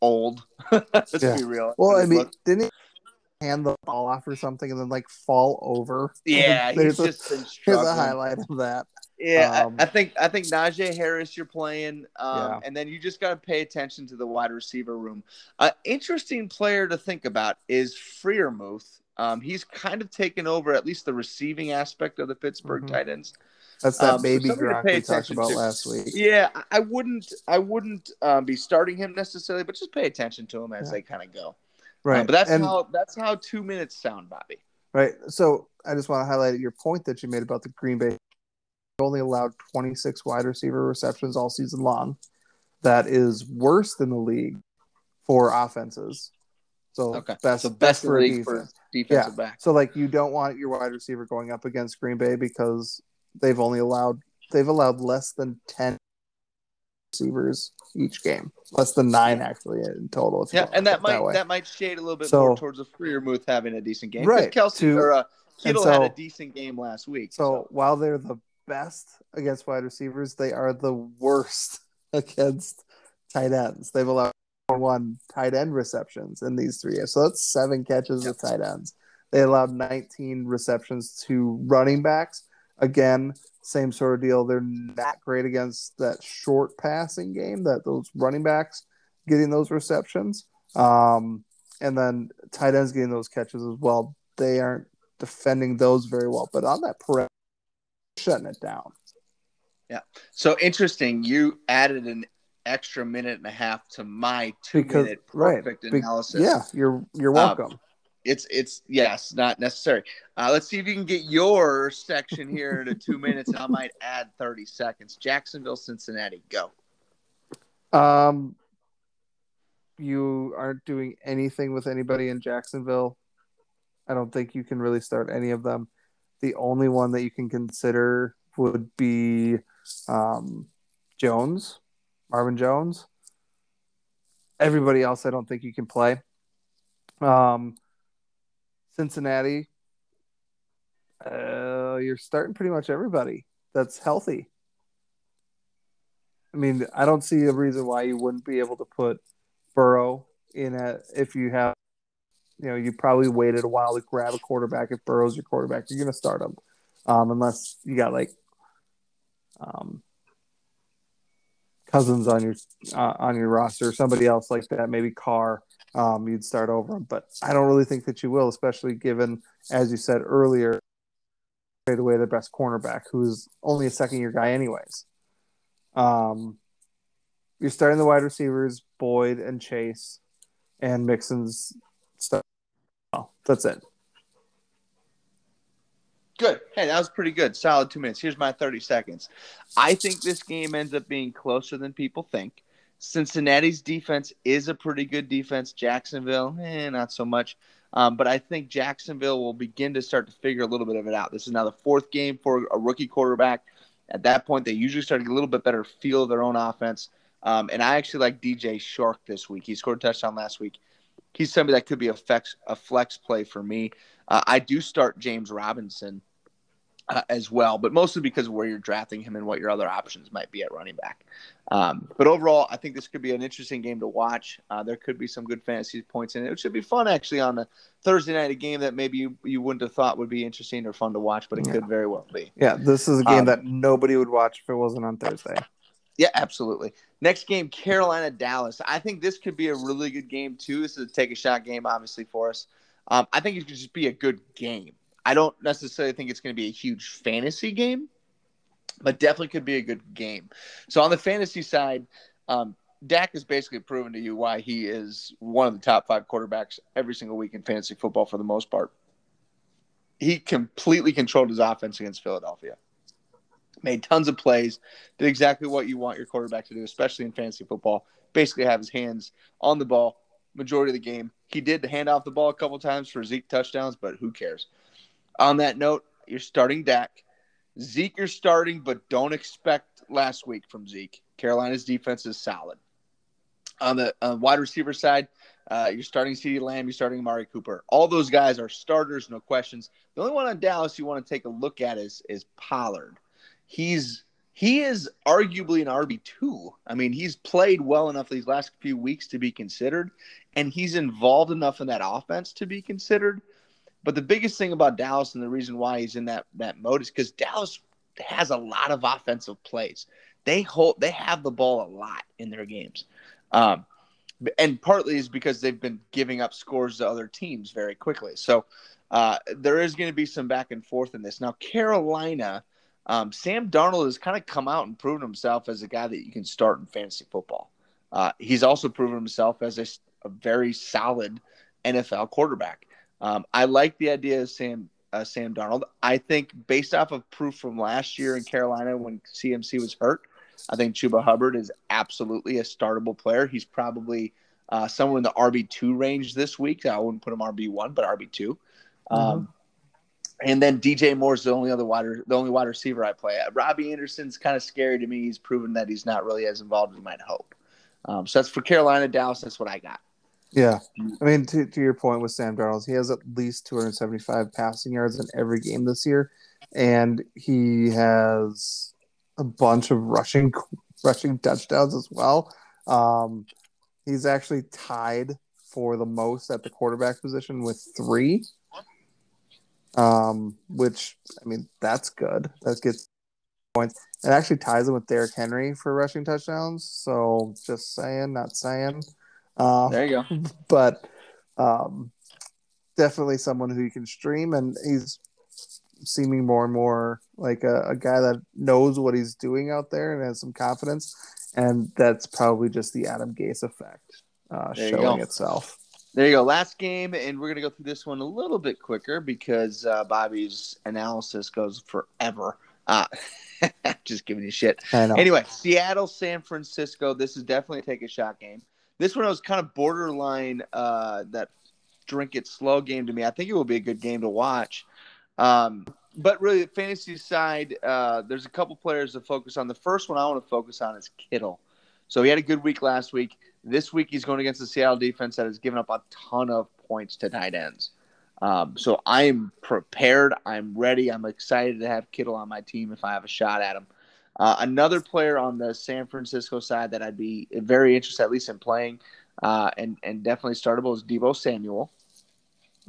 old. <laughs> Let's yeah. be real. Well, I mean, looked... didn't he hand the ball off or something and then like fall over? <laughs> Yeah, he's just <laughs> a, Here's a highlight of that. Yeah, um, I, I, think I think Najee Harris you're playing, um, yeah. and then you just got to pay attention to the wide receiver room. An uh, interesting player to think about is Freiermuth. Um, he's kind of taken over at least the receiving aspect of the Pittsburgh mm-hmm. Titans. That's that um, baby Gronk we talked about to. last week. Yeah, I wouldn't I wouldn't um, be starting him necessarily, but just pay attention to him as yeah. they kind of go. Right, um, but that's and, how that's how two minutes sound, Bobby. Right. So I just want to highlight your point that you made about the Green Bay. Only allowed 26 wide receiver receptions all season long. That is worse than the league for offenses. So okay. best, so best, for defense. For defensive yeah. back. So like you don't want your wide receiver going up against Green Bay because they've only allowed they've allowed less than ten receivers each game, less than nine actually in total. yeah, and that might that, that, might shade a little bit so, more towards the Freiermuth having a decent game. Right, Kelce to, or uh, Kittle so, had a decent game last week. So, so while they're the best against wide receivers, they are the worst <laughs> against tight ends. They've allowed one tight end receptions in these three. years. So that's seven catches yep. with tight ends. They allowed 19 receptions to running backs again, same sort of deal. They're not great against that short passing game, that those running backs getting those receptions. Um, and then tight ends getting those catches as well. They aren't defending those very well, but on that perimeter, shutting it down. Yeah. So interesting. You added an extra minute and a half to my two because, minute perfect right. analysis. yeah, you're you're uh, welcome it's it's yes, not necessary. Uh, let's see if you can get your section here to two <laughs> minutes. I might add thirty seconds. Jacksonville, Cincinnati, go. Um, you aren't doing anything with anybody in Jacksonville. I don't think you can really start any of them. The only one that you can consider would be um, Jones, Marvin Jones. Everybody else, I don't think you can play. Um, Cincinnati, uh, you're starting pretty much everybody that's healthy. I mean, I don't see a reason why you wouldn't be able to put Burrow in a if you have, you know, you probably waited a while to grab a quarterback. If Burrow's your quarterback, you're going to start him, um, unless you got like um, Cousins on your uh, on your roster, somebody else like that, maybe Carr um, you'd start over him. But I don't really think that you will, especially given, as you said earlier, trade away the best cornerback, who's only a second year guy, anyways. Um, you're starting the wide receivers, Boyd and Chase, and Mixon's stuff. Oh, that's it. Good. Hey, that was pretty good. Solid two minutes. Here's my 30 seconds. I think this game ends up being closer than people think. Cincinnati's defense is a pretty good defense. Jacksonville, eh, not so much. Um, but I think Jacksonville will begin to start to figure a little bit of it out. This is now the fourth game for a rookie quarterback. At that point, they usually start to get a little bit better feel of their own offense. Um, and I actually like DJ Chark this week. He scored a touchdown last week. he's somebody that could be a flex a flex play for me. Uh, I do start James Robinson uh, as well, but mostly because of where you're drafting him and what your other options might be at running back. Um, but overall, I think this could be an interesting game to watch. Uh, there could be some good fantasy points in it. It should be fun actually on a Thursday night, a game that maybe you, you wouldn't have thought would be interesting or fun to watch, but it yeah. could very well be. Yeah, this is a game um, that nobody would watch if it wasn't on Thursday. Yeah, absolutely. Next game, Carolina Dallas. I think this could be a really good game too. This is a take a shot game, obviously for us. Um, I think it could just be a good game. I don't necessarily think it's going to be a huge fantasy game, but definitely could be a good game. So on the fantasy side, um, Dak has basically proven to you why he is one of the top five quarterbacks every single week in fantasy football for the most part. He completely controlled his offense against Philadelphia. Made tons of plays, did exactly what you want your quarterback to do, especially in fantasy football. Basically, have his hands on the ball majority of the game. He did hand off the ball a couple times for Zeke touchdowns, but who cares? On that note, you're starting Dak. Zeke, you're starting, but don't expect last week from Zeke. Carolina's defense is solid. On the wide receiver side, uh, you're starting CeeDee Lamb, you're starting Amari Cooper. All those guys are starters, no questions. The only one on Dallas you want to take a look at is is Pollard. He's he is arguably an RB two. I mean, he's played well enough these last few weeks to be considered, and he's involved enough in that offense to be considered. But the biggest thing about Dallas and the reason why he's in that that mode is because Dallas has a lot of offensive plays. They hold they have the ball a lot in their games. Um, and partly is because they've been giving up scores to other teams very quickly. So uh, there is going to be some back and forth in this. Now, Carolina, um, Sam Darnold has kind of come out and proven himself as a guy that you can start in fantasy football. Uh, he's also proven himself as a, a very solid NFL quarterback. Um, I like the idea of Sam uh, Sam Darnold. I think based off of proof from last year in Carolina when CMC was hurt, I think Chuba Hubbard is absolutely a startable player. He's probably uh, somewhere in the RB two range this week. I wouldn't put him RB one, but RB 2 mm-hmm. um, and then DJ Moore's the only other wide the only wide receiver I play. Robbie Anderson's kind of scary to me. He's proven that he's not really as involved as you might hope. Um, so that's for Carolina, Dallas. That's what I got. Yeah, I mean, to, to your point with Sam Darnold, he has at least 275 passing yards in every game this year, and he has a bunch of rushing rushing touchdowns as well. Um, he's actually tied for the most at the quarterback position with three, um, which I mean that's good. That gets points. It actually ties him with Derrick Henry for rushing touchdowns. So just saying, not saying. Uh, there you go. <laughs> But um, definitely someone who you can stream, and he's seeming more and more like a, a, guy that knows what he's doing out there and has some confidence. And that's probably just the Adam Gase effect uh, showing itself. There you go. Last game, and we're going to go through this one a little bit quicker because uh, Bobby's analysis goes forever. Uh, <laughs> just giving you shit. Anyway, Seattle, San Francisco. This is definitely a take a shot game. This one was kind of borderline uh, that drink it slow game to me. I think it will be a good game to watch. Um, but really, the fantasy side, uh, there's a couple players to focus on. The first one I want to focus on is Kittle. So he had a good week last week. This week he's going against the Seattle defense that has given up a ton of points to tight ends. Um, so I'm prepared. I'm ready. I'm excited to have Kittle on my team if I have a shot at him. Uh, another player on the San Francisco side that I'd be very interested, at least in playing, uh, and and definitely startable is Deebo Samuel.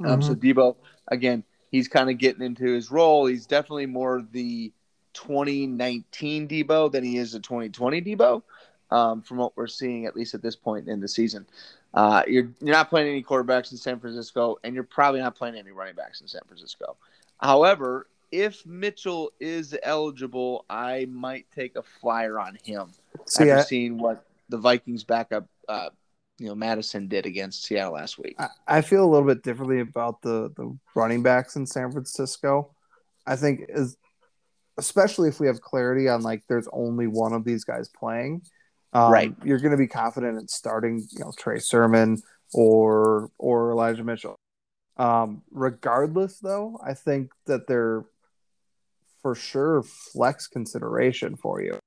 Um, mm-hmm. So Deebo, again, he's kind of getting into his role. He's definitely more the 2019 Deebo than he is the 2020 Deebo, um, from what we're seeing at least at this point in the season. Uh, you're you're not playing any quarterbacks in San Francisco, and you're probably not playing any running backs in San Francisco. However, if Mitchell is eligible, I might take a flyer on him. See, after I, seeing what the Vikings backup, uh, you know, Mattison did against Seattle last week. I, I, feel a little bit differently about the the running backs in San Francisco. I think is especially if we have clarity on like there's only one of these guys playing. Um, right, you're going to be confident in starting, you know, Trey Sermon or or Elijah Mitchell. Um, regardless, though, I think that they're for sure flex consideration for you.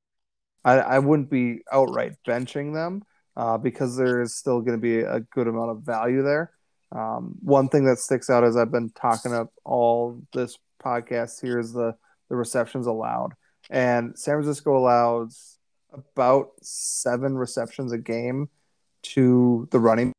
I, I wouldn't be outright benching them, uh, because there is still going to be a good amount of value there. Um, one thing that sticks out as I've been talking up all this podcast here is the the receptions allowed, and San Francisco allows about seven receptions a game to the running.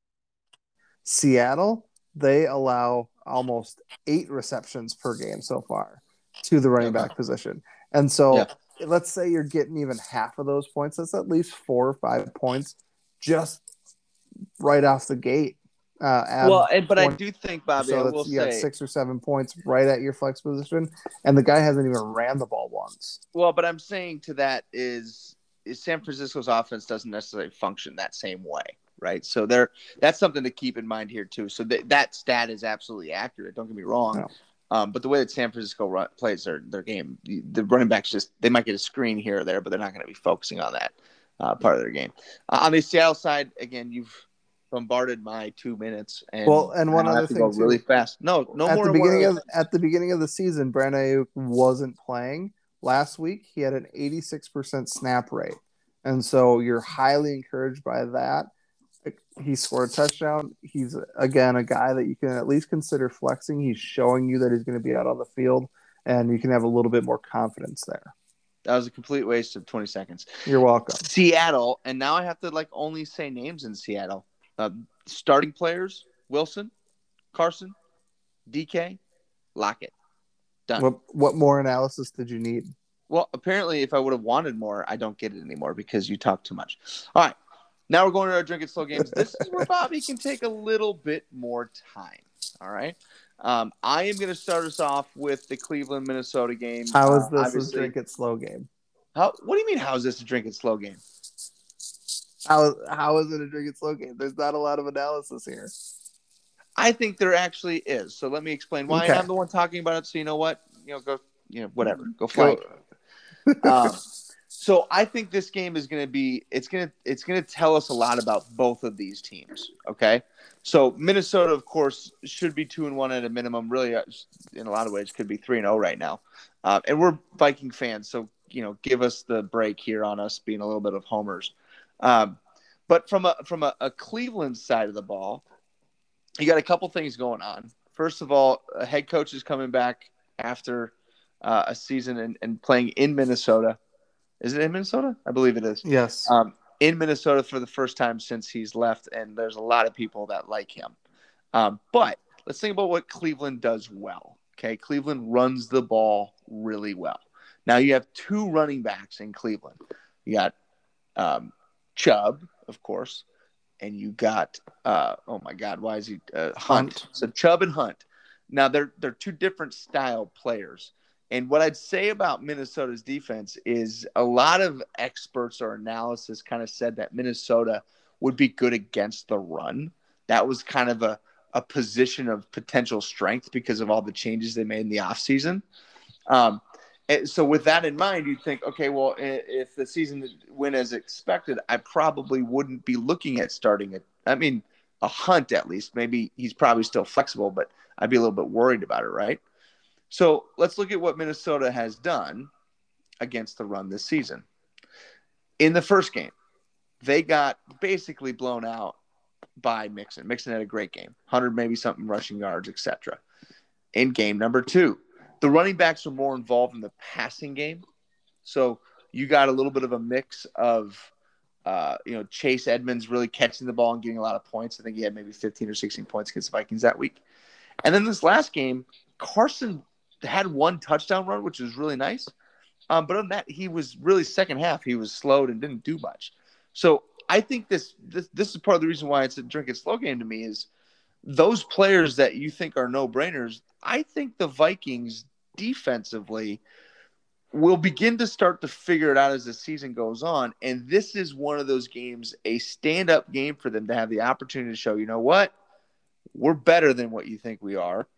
Seattle they allow almost eight receptions per game so far to the running back position, and so. Yeah. Let's say you're getting even half of those points. That's at least four or five points just right off the gate uh, well, and, but I do think, Bobby, so I will you say six or seven points right at your flex position, and the guy hasn't even ran the ball once. Well, but I'm saying to that is, is San Francisco's offense doesn't necessarily function that same way, right? So there, that's something to keep in mind here too. So th- that stat is absolutely accurate. Don't get me wrong. No. Um, but the way that San Francisco run, plays their their game, the running backs just they might get a screen here or there, but they're not going to be focusing on that uh, part of their game. Uh, on the Seattle side, again, you've bombarded my two minutes. And well, and one other thing, too, really fast. No, no at more. The beginning of at the beginning of the season, Brandon Aiyuk wasn't playing. Last week, he had an 86% snap rate, and so you're highly encouraged by that. He scored a touchdown. He's again a guy that you can at least consider flexing. He's showing you that he's going to be out on the field, and you can have a little bit more confidence there. That was a complete waste of 20 seconds. You're welcome. Seattle, and now I have to like only say names in Seattle. Uh, starting players: Wilson, Carson, DK, Lockett. Done. What what more analysis did you need? Well, apparently, if I would have wanted more, I don't get it anymore because you talk too much. All right, now we're going to our drink it slow games. This is where <laughs> Bobby can take a little bit more time. All right. Um, I am going to start us off with the Cleveland Minnesota game. How is uh, this a drink it slow game? How? What do you mean? How is this a drink it slow game? How how is it a drink it slow game? There's not a lot of analysis here. I think there actually is. So let me explain why okay. I'm the one talking about it. So you know what? You know, go. You know, whatever. Go fly. <laughs> um, so I think this game is going to be. It's going to. It's going to tell us a lot about both of these teams. Okay. So Minnesota, of course, should be two and one at a minimum. Really, uh, in a lot of ways, could be three and zero oh right now. Uh, and we're Viking fans, so you know, give us the break here on us being a little bit of homers. Um, but from a from a, a, Cleveland side of the ball, you got a couple things going on. First of all, a head coach is coming back after uh, a season and, and playing in Minnesota. Is it in Minnesota? I believe it is. Yes. Um, in Minnesota for the first time since he's left, and there's a lot of people that like him. Um, but let's think about what Cleveland does well. Okay, Cleveland runs the ball really well. Now you have two running backs in Cleveland. You got um, Chubb, of course, and you got uh, oh my God, why is he uh, Hunt. Hunt? So Chubb and Hunt. Now they're they're two different style players. And what I'd say about Minnesota's defense is a lot of experts or analysis kind of said that Minnesota would be good against the run. That was kind of a, a position of potential strength because of all the changes they made in the offseason. Um, so with that in mind, you'd think, okay, well, if the season went as expected, I probably wouldn't be looking at starting it. I mean, a hunt at least. Maybe he's probably still flexible, but I'd be a little bit worried about it, right? So let's look at what Minnesota has done against the run this season. In the first game, they got basically blown out by Mixon. Mixon had a great game, 100 maybe something rushing yards, etc. In game number two, the running backs were more involved in the passing game. So you got a little bit of a mix of, uh, you know, Chase Edmonds really catching the ball and getting a lot of points. I think he had maybe 15 or 16 points against the Vikings that week. And then this last game, Carson had one touchdown run, which was really nice. Um, but on that, he was really second half. He was slowed and didn't do much. So I think this this this is part of the reason why it's a drink slow game to me is those players that you think are no brainers. I think the Vikings defensively will begin to start to figure it out as the season goes on. And this is one of those games, a stand up game for them to have the opportunity to show, you know what? We're better than what you think we are.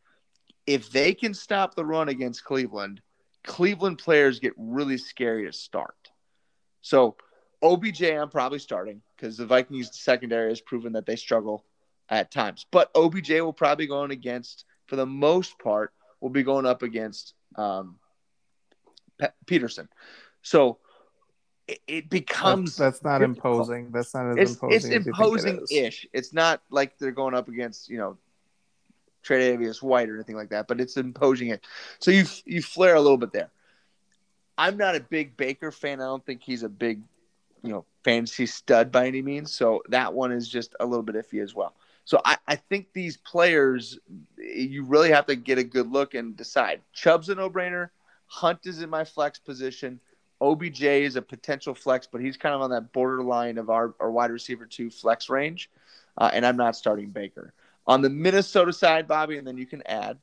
If they can stop the run against Cleveland, Cleveland players get really scary to start. So, OBJ, I'm probably starting because the Vikings secondary has proven that they struggle at times. But OBJ will probably go in against, for the most part, will be going up against um, Pe- Peterson. So it, it becomes that's, that's not difficult. imposing. That's not as it's imposing. it's you think it. It's not like they're going up against you know Tre'Davious White or anything like that, but it's imposing it. So you you flare a little bit there. I'm not a big Baker fan. I don't think he's a big you know fantasy stud by any means. So that one is just a little bit iffy as well. So I, I think these players, you really have to get a good look and decide. Chubb's a no-brainer. Hunt is in my flex position. OBJ is a potential flex, but he's kind of on that borderline of our, our wide receiver two flex range. Uh, and I'm not starting Baker. On the Minnesota side, Bobby, and then you can add.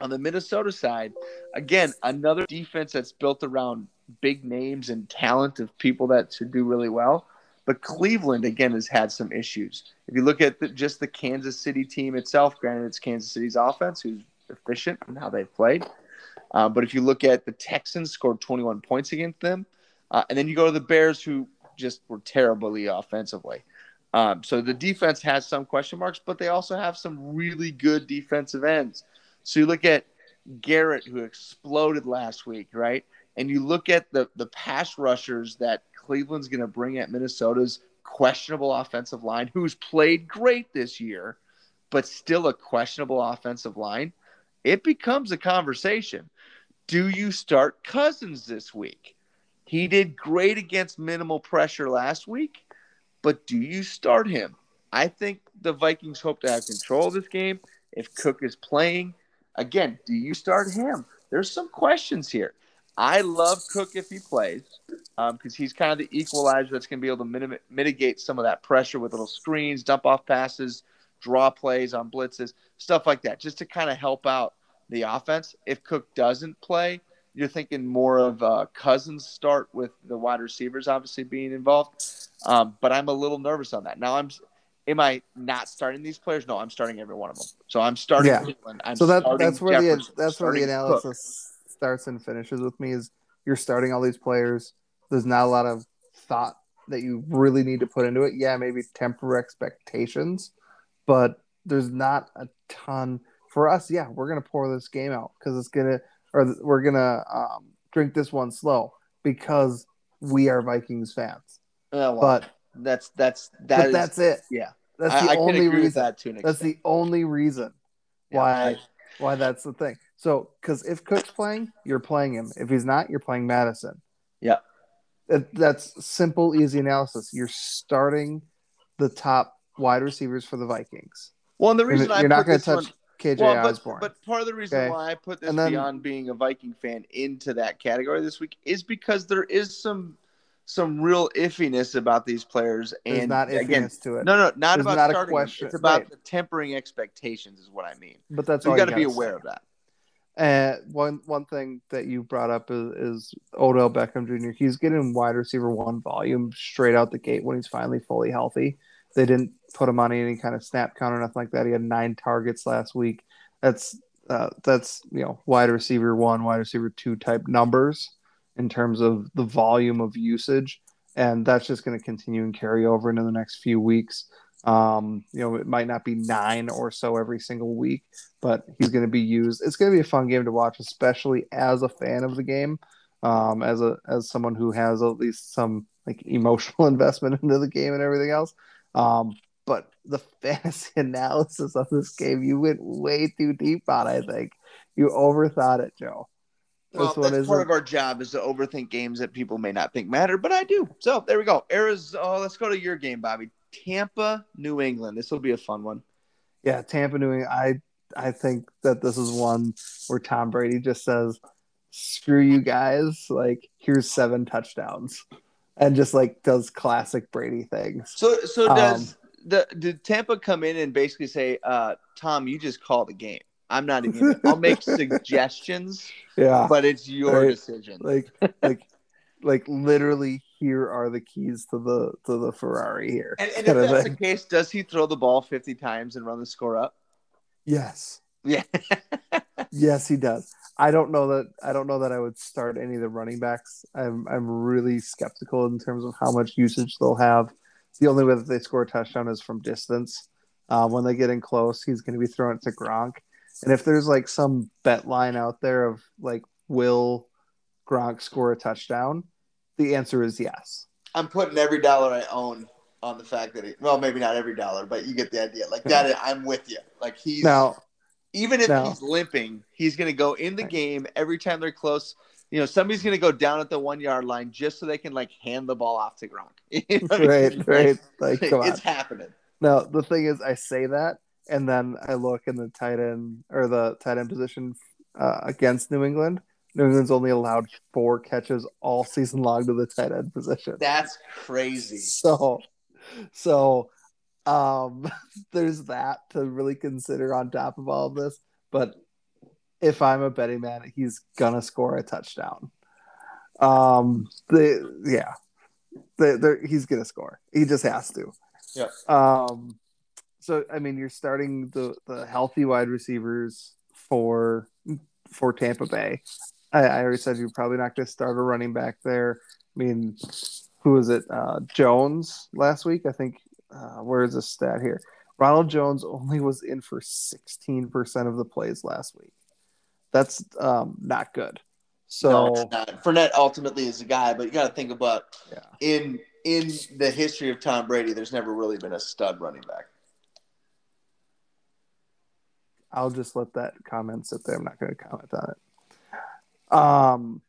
On the Minnesota side, again, another defense that's built around big names and talent of people that should do really well. But Cleveland, again, has had some issues. If you look at the, just the Kansas City team itself, granted, it's Kansas City's offense who's efficient in how they've played. Uh, but if you look at the Texans, scored 21 points against them. Uh, and then you go to the Bears, who just were terribly offensively. Um, so the defense has some question marks, but they also have some really good defensive ends. So you look at Garrett, who exploded last week, right? And you look at the the pass rushers that Cleveland's going to bring at Minnesota's questionable offensive line, who's played great this year, but still a questionable offensive line. It becomes a conversation. Do you start Cousins this week? He did great against minimal pressure last week, but do you start him? I think the Vikings hope to have control of this game. If Cook is playing, again, do you start him? There's some questions here. I love Cook if he plays because um, he's kind of the equalizer that's going to be able to minim- mitigate some of that pressure with little screens, dump off passes, draw plays on blitzes, stuff like that, just to kind of help out the offense. If Cook doesn't play, you're thinking more of uh, Cousins start with the wide receivers obviously being involved. Um, but I'm a little nervous on that. Now I'm. Am I not starting these players? No, I'm starting every one of them. So I'm starting. Yeah. I'm so that that's where the that's where the starting Cook. analysis starts and finishes with me is you're starting all these players. There's not a lot of thought that you really need to put into it. Yeah, maybe temper expectations, but there's not a ton for us. Yeah, we're gonna pour this game out because it's gonna, or we're gonna um, drink this one slow because we are Vikings fans. Oh, well, But that's that's that is- that's it. yeah. That's I, the I only reason. that to That's extent. the only reason Yeah, why I- why that's the thing. So, because if Cook's playing, you're playing him. If he's not, you're playing Mattison. Yeah. That- that's simple, easy analysis. You're starting the top wide receivers for the Vikings. well, and the You're, reason I you're not going to touch one, KJ well, but, Osborn. but part of the reason Okay. why I put this then- beyond being a Viking fan into that category this week is because there is some some real iffiness about these players, and not iffiness again, to it. no, no, not There's about not starting. them. question- It's about right. the tempering expectations, is what I mean. but that's So all you got to be say. aware of that. Uh, one one thing that you brought up is, is Odell Beckham Jr. He's getting wide receiver one volume straight out the gate when he's finally fully healthy. They didn't put him on any kind of snap count or nothing like that. He had nine targets last week. That's uh, that's you know wide receiver one, wide receiver two type numbers in terms of the volume of usage, and that's just going to continue and carry over into the next few weeks. Um, you know, it might not be nine or so every single week, but he's going to be used. It's going to be a fun game to watch, especially as a fan of the game, um, as a as someone who has at least some like <laughs> emotional investment into the game and everything else. Um, but the <laughs> fantasy analysis of this game, you went way too deep on. I think you overthought it, Joe. Well, This one that's part isn't- of our job is to overthink games that people may not think matter, but I do. So there we go. Arizona. Oh, let's go to your game, Bobby. Tampa, New England. This will be a fun one. Yeah, Tampa New England. I I think that this is one where Tom Brady just says, "Screw you guys! Like here's seven touchdowns," and just like does classic Brady things. So, so Um, does the did Tampa come in and basically say, uh, "Tom, you just call the game. I'm not even. <laughs> I'll make suggestions, Yeah, but it's your Right. decision." like like like literally, here are the keys to the to the Ferrari here. And, and if that's thing. the case, does he throw the ball 50 times and run the score up? Yes, Yeah. <laughs> yes, he does. I don't know that I don't know that I would start any of the running backs. I'm I'm really skeptical in terms of how much usage they'll have. The only way that they score a touchdown is from distance. Uh, when they get in close, he's going to be throwing it to Gronk. And if there's like some bet line out there of like, will Gronk score a touchdown? The answer is yes. I'm putting every dollar I own on the fact that he, well, maybe not every dollar, but you get the idea. Like that, <laughs> I'm with you. Like he's Now, even if No. he's limping, he's going to go in the game every time they're close. You know, somebody's going to go down at the one yard line just so they can like hand the ball off to Gronk. <laughs> You know what I right, mean? right. Like, come on. it's happening. Now the thing is, I say that, and then I look in the tight end or the tight end position uh, against New England. New England's only allowed four catches all season long to the tight end position. That's crazy. So, so, um, <laughs> there's that to really consider on top of all of this. But if I'm a betting man, he's gonna score a touchdown. Um, the yeah, the, he's gonna score. He just has to. Yeah. Um, so I mean, you're starting the the healthy wide receivers for for Tampa Bay. I, I already said you're probably not going to start a running back there. I mean, who was it? Uh, Jones last week, I think. Uh, where is the stat here? Ronald Jones only was in for 16% of the plays last week. That's um, not good. So no, it's not. Fournette ultimately is a guy, but you got to think about Yeah. in in the history of Tom Brady, there's never really been a stud running back. I'll just let that comment sit there. I'm not going to comment on it. Um,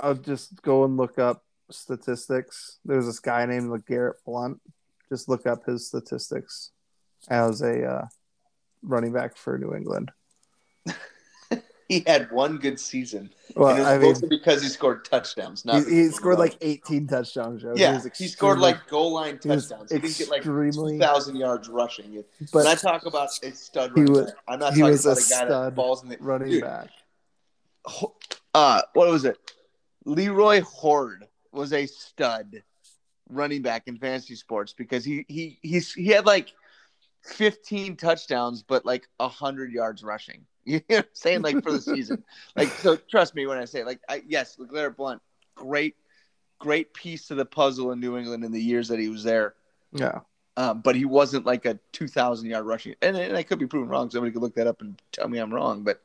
I'll just go and look up statistics. There's this guy named LeGarrette Blunt. Just look up his statistics as a uh, running back for New England. <laughs> He had one good season. Well, and I mean, because he scored touchdowns. Not he, he scored like 18 touchdowns. Joe. yeah, was he scored like goal line touchdowns. He didn't get like extremely- two thousand yards rushing. when I talk about a stud He running was- back, I'm not he talking was a about a, guy that stud falls in the running Dude, back. uh, what was it? Leroy Horde was a stud running back in fantasy sports because he he he's he had like 15 touchdowns but like 100 yards rushing. <laughs> You know what I'm saying? Like for the season. <laughs> Like so trust me when I say like I yes, LeGarrette Blunt, great great piece to the puzzle in New England in the years that he was there. Yeah. Um, but he wasn't like a 2,000 yard rushing. And, and I could be proven wrong. Somebody could look that up and tell me I'm wrong. But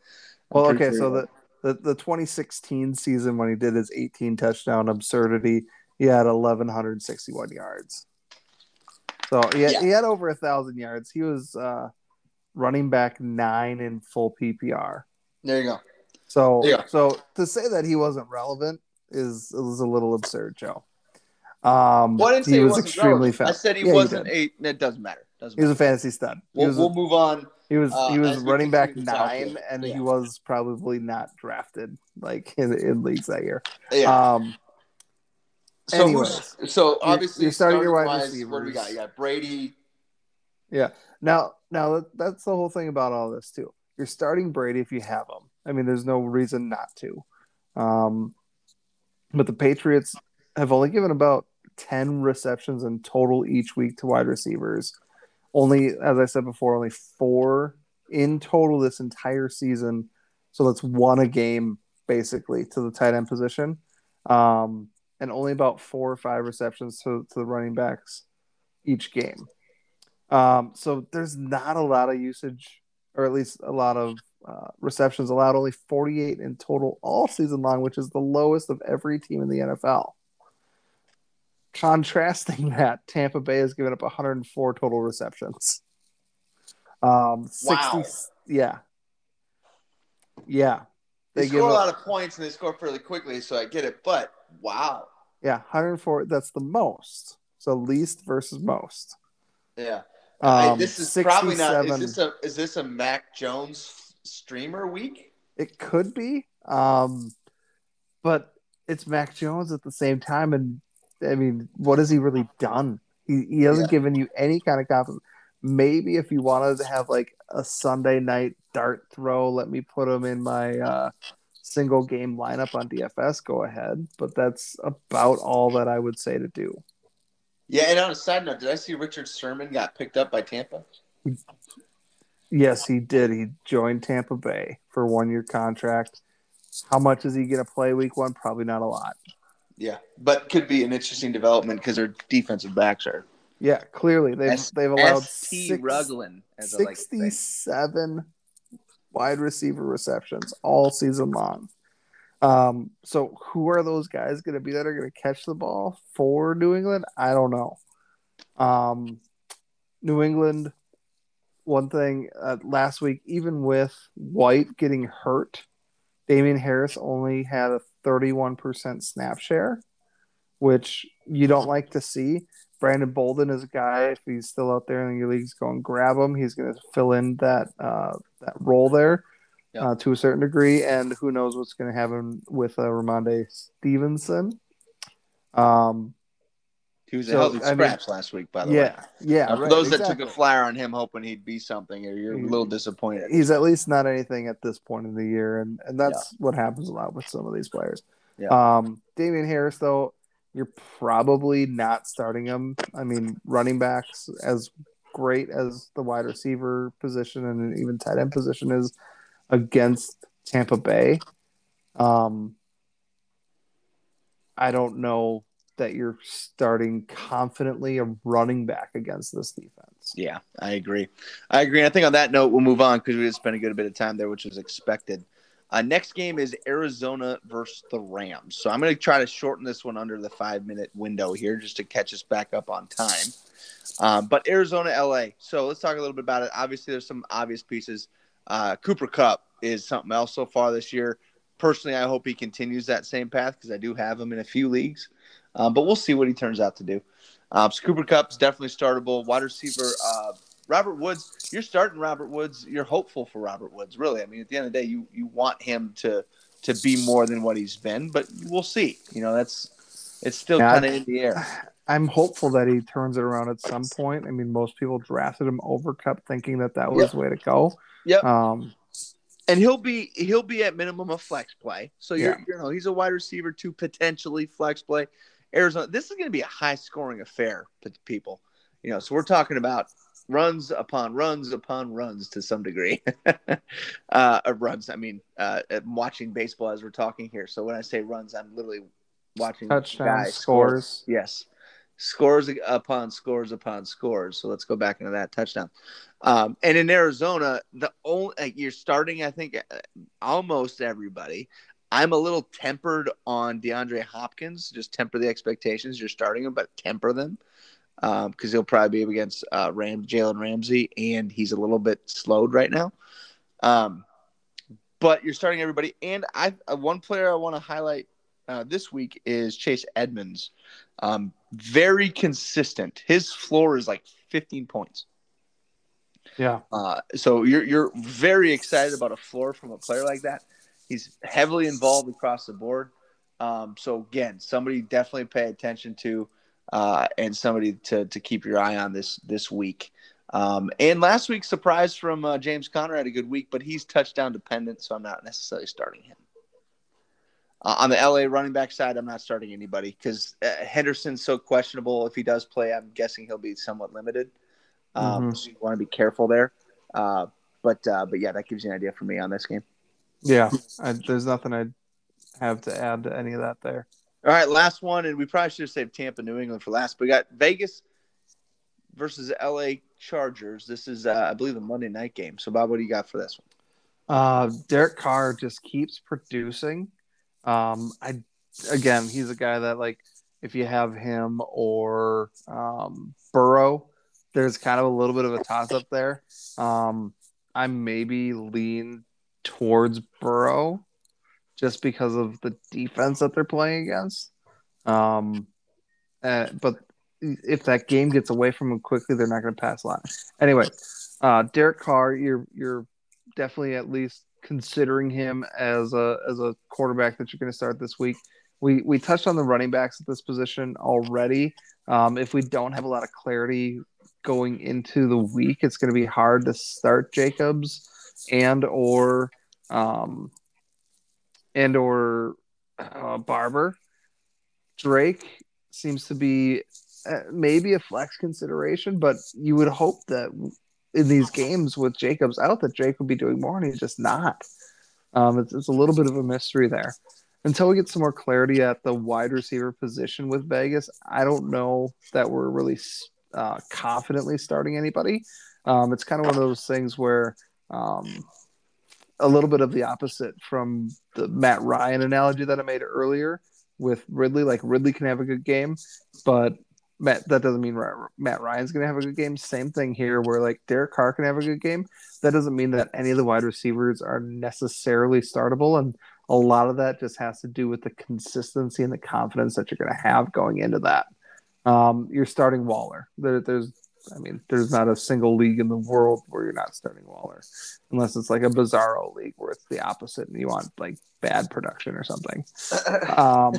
I'm Well, okay, sure so he the, the the 2016 season when he did his 18 touchdown absurdity, he had 1161 yards. So he had, Yeah. he had over a thousand yards. He was uh, running back nine in full PPR. there you go. So Yeah. so to say that he wasn't relevant is is a little absurd, Joe. Um, Well, I didn't say he he was extremely relevant. I said he Yeah, wasn't did. a. It doesn't matter. Doesn't He was a fantasy stud. We'll, we'll move on. He was uh, he was running back continue to talk, nine, and Yeah. he was probably not drafted like in, in leagues that year. Yeah. Um, so, anyways. so obviously, you're starting your wide starting-wise, What do we got? receivers. You got Brady. Yeah. Now, now that, that's the whole thing about all this too. You're starting Brady if you have him. I mean, there's no reason not to. Um, but the Patriots have only given about ten receptions in total each week to wide receivers. Only, as I said before, only four in total this entire season. So that's one a game basically to the tight end position, um, and only about four or five receptions to, to the running backs each game. Um, so there's not a lot of usage, or at least a lot of uh, receptions allowed. Only 48 in total all season long, which is the lowest of every team in the NFL. Contrasting <laughs> that, Tampa Bay has given up 104 total receptions. Um, 60, Wow. yeah, yeah. They, They score a up- lot of points and they score fairly quickly, so I get it. But wow, Yeah, 104. That's the most. So least versus most. yeah. I- Um, this is probably not. Is this a is this a Mac Jones streamer week? It could be, um, but it's Mac Jones at the same time, and I mean, what has he really done? He he hasn't Yeah. given you any kind of confidence. Maybe if you wanted to have like a Sunday night dart throw, let me put him in my uh, single game lineup on DFS. Go ahead, but that's about all that I would say to do. Yeah. And on a side note, did I see Richard Sherman got picked up by Tampa? Yes, he did. He joined Tampa Bay for one year contract. How much is he going to play week one? Probably not a lot. Yeah, but could be an interesting development because their defensive backs are Yeah, clearly they've S- they've allowed six- Ruglin, as I like 67 wide receiver receptions all season long. Um, so who are those guys going to be that are going to catch the ball for New England? I don't know. Um, New England, one thing uh, last week, even with White getting hurt, Damien Harris only had a 31% snap share, which you don't like to see. Brandon Bolden is a guy. If he's still out there in the leagues, go and grab him. He's going to fill in that uh, that role there uh, to a certain degree. And who knows what's going to happen with uh, Rhamondre Stevenson. Um, he was so, a healthy scratch mean, last week, by the yeah, way. Yeah, uh, For right, those exactly. that took a flyer on him, hoping he'd be something, you're a little disappointed. He's at least not anything at this point in the year, and and that's yeah. what happens a lot with some of these players. Yeah. Um, Damien Harris, though, you're probably not starting him. I mean, running backs, as great as the wide receiver position and even tight end position is against Tampa Bay, um, I don't know that you're starting confidently a running back against this defense. Yeah, I agree. I agree. And I think on that note, we'll move on because we just spent a good bit of time there, which was expected. Uh, next game is Arizona versus the Rams. So I'm going to try to shorten this one under the five minute window here just to catch us back up on time. Um, but Arizona, LA. So let's talk a little bit about it. Obviously, there's some obvious pieces. Uh, Cooper Kupp is something else so far this year. Personally, I hope he continues that same path because I do have him in a few leagues. Um, but we'll see what he turns out to do. Um, so Cooper Kupp's definitely startable. Wide receiver uh, Robert Woods, you're starting Robert Woods. You're hopeful for Robert Woods, really. I mean, at the end of the day, you you want him to to be more than what he's been, but we'll see. You know, that's it's still yeah, kind of in the air. I'm hopeful that he turns it around at some point. I mean, most people drafted him over Kupp thinking that that was yep. the way to go. Yep. Um, and he'll be he'll be at minimum a flex play. So you're yeah. you know he's a wide receiver to potentially flex play. Arizona. This is going to be a high scoring affair, people. You know, so we're talking about runs upon runs upon runs to some degree. <laughs> uh, runs. I mean, uh, I'm watching baseball as we're talking here. So when I say runs, I'm literally watching touchdown scores. Yes, scores upon scores upon scores. So let's go back into that touchdown. Um, and in Arizona, the only uh, you're starting, I think, uh, almost everybody. I'm a little tempered on DeAndre Hopkins. Just temper the expectations. You're starting him, but temper them because um, he'll probably be against uh, Ram Jalen Ramsey, and he's a little bit slowed right now. Um, but you're starting everybody, and I uh, one player I want to highlight uh, this week is Chase Edmonds. Um, very consistent. His floor is like 15 points. Yeah. Uh, so you're you're very excited about a floor from a player like that. He's heavily involved across the board. Um, so again, somebody definitely pay attention to, uh, and somebody to to keep your eye on this this week. Um, and last week, surprise from uh, James Conner had a good week, but he's touchdown dependent, so I'm not necessarily starting him. Uh, on the LA running back side, I'm not starting anybody because uh, Henderson's so questionable. If he does play, I'm guessing he'll be somewhat limited. Um, mm-hmm. So you want to be careful there. Uh, but uh, but yeah, that gives you an idea for me on this game. Yeah, <laughs> I, there's nothing I have to add to any of that there. All right, last one, and we probably should have saved Tampa, New England for last. But we got Vegas versus LA Chargers. This is, uh, I believe, the Monday night game. So, Bob, what do you got for this one? Uh, Derek Carr just keeps producing. Um, I again, he's a guy that like if you have him or um, Burrow, there's kind of a little bit of a toss up there. Um, I maybe lean towards Burrow just because of the defense that they're playing against. Um, uh, but if that game gets away from them quickly, they're not going to pass a lot. Anyway, uh, Derek Carr, you're you're definitely at least considering him as a as a quarterback that you're going to start this week. We we touched on the running backs at this position already. Um, if we don't have a lot of clarity going into the week, it's going to be hard to start Jacobs and or um, and or uh, Barber. Drake seems to be uh, maybe a flex consideration, but you would hope that in these games with Jacobs out, that Drake would be doing more, and he's just not. Um, it's, it's a little bit of a mystery there. Until we get some more clarity at the wide receiver position with Vegas, I don't know that we're really uh, confidently starting anybody. Um, it's kind of one of those things where um, a little bit of the opposite from the Matt Ryan analogy that I made earlier with Ridley. Like Ridley can have a good game, but Matt, that doesn't mean Matt Ryan's going to have a good game. Same thing here, where like Derek Carr can have a good game. That doesn't mean that any of the wide receivers are necessarily startable. And a lot of that just has to do with the consistency and the confidence that you're going to have going into that. Um, you're starting Waller. There, there's, I mean, there's not a single league in the world where you're not starting Waller, unless it's like a bizarro league where it's the opposite and you want like bad production or something. <laughs> Um,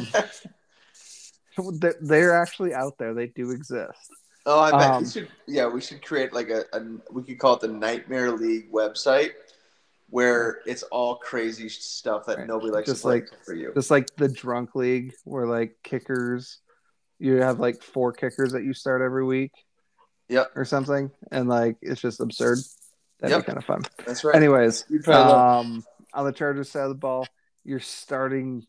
<laughs> they're, they're actually out there. They do exist. Oh, I bet um, we should. Yeah, we should create like a, a, we could call it the Nightmare League website, where it's all crazy stuff that right. nobody likes just like for you. Just like the drunk league, where like kickers, you have like four kickers that you start every week. Yep. Or something, and like it's just absurd. That'd yep. be kind of fun. That's right. Anyways, um, on the Chargers side of the ball, you're starting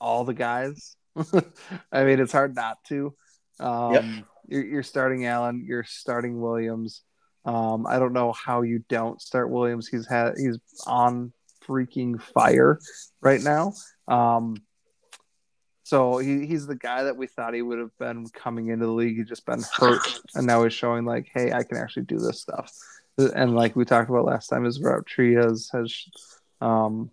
all the guys <laughs> I mean, it's hard not to. Um, yep. you're, you're starting Allen. You're starting Williams. Um, I don't know how you don't start Williams. He's had he's on freaking fire right now. Um, so he, he's the guy that we thought he would have been coming into the league. He's just been hurt, and now he's showing like, hey, I can actually do this stuff. And like we talked about last time, his route tree has has um,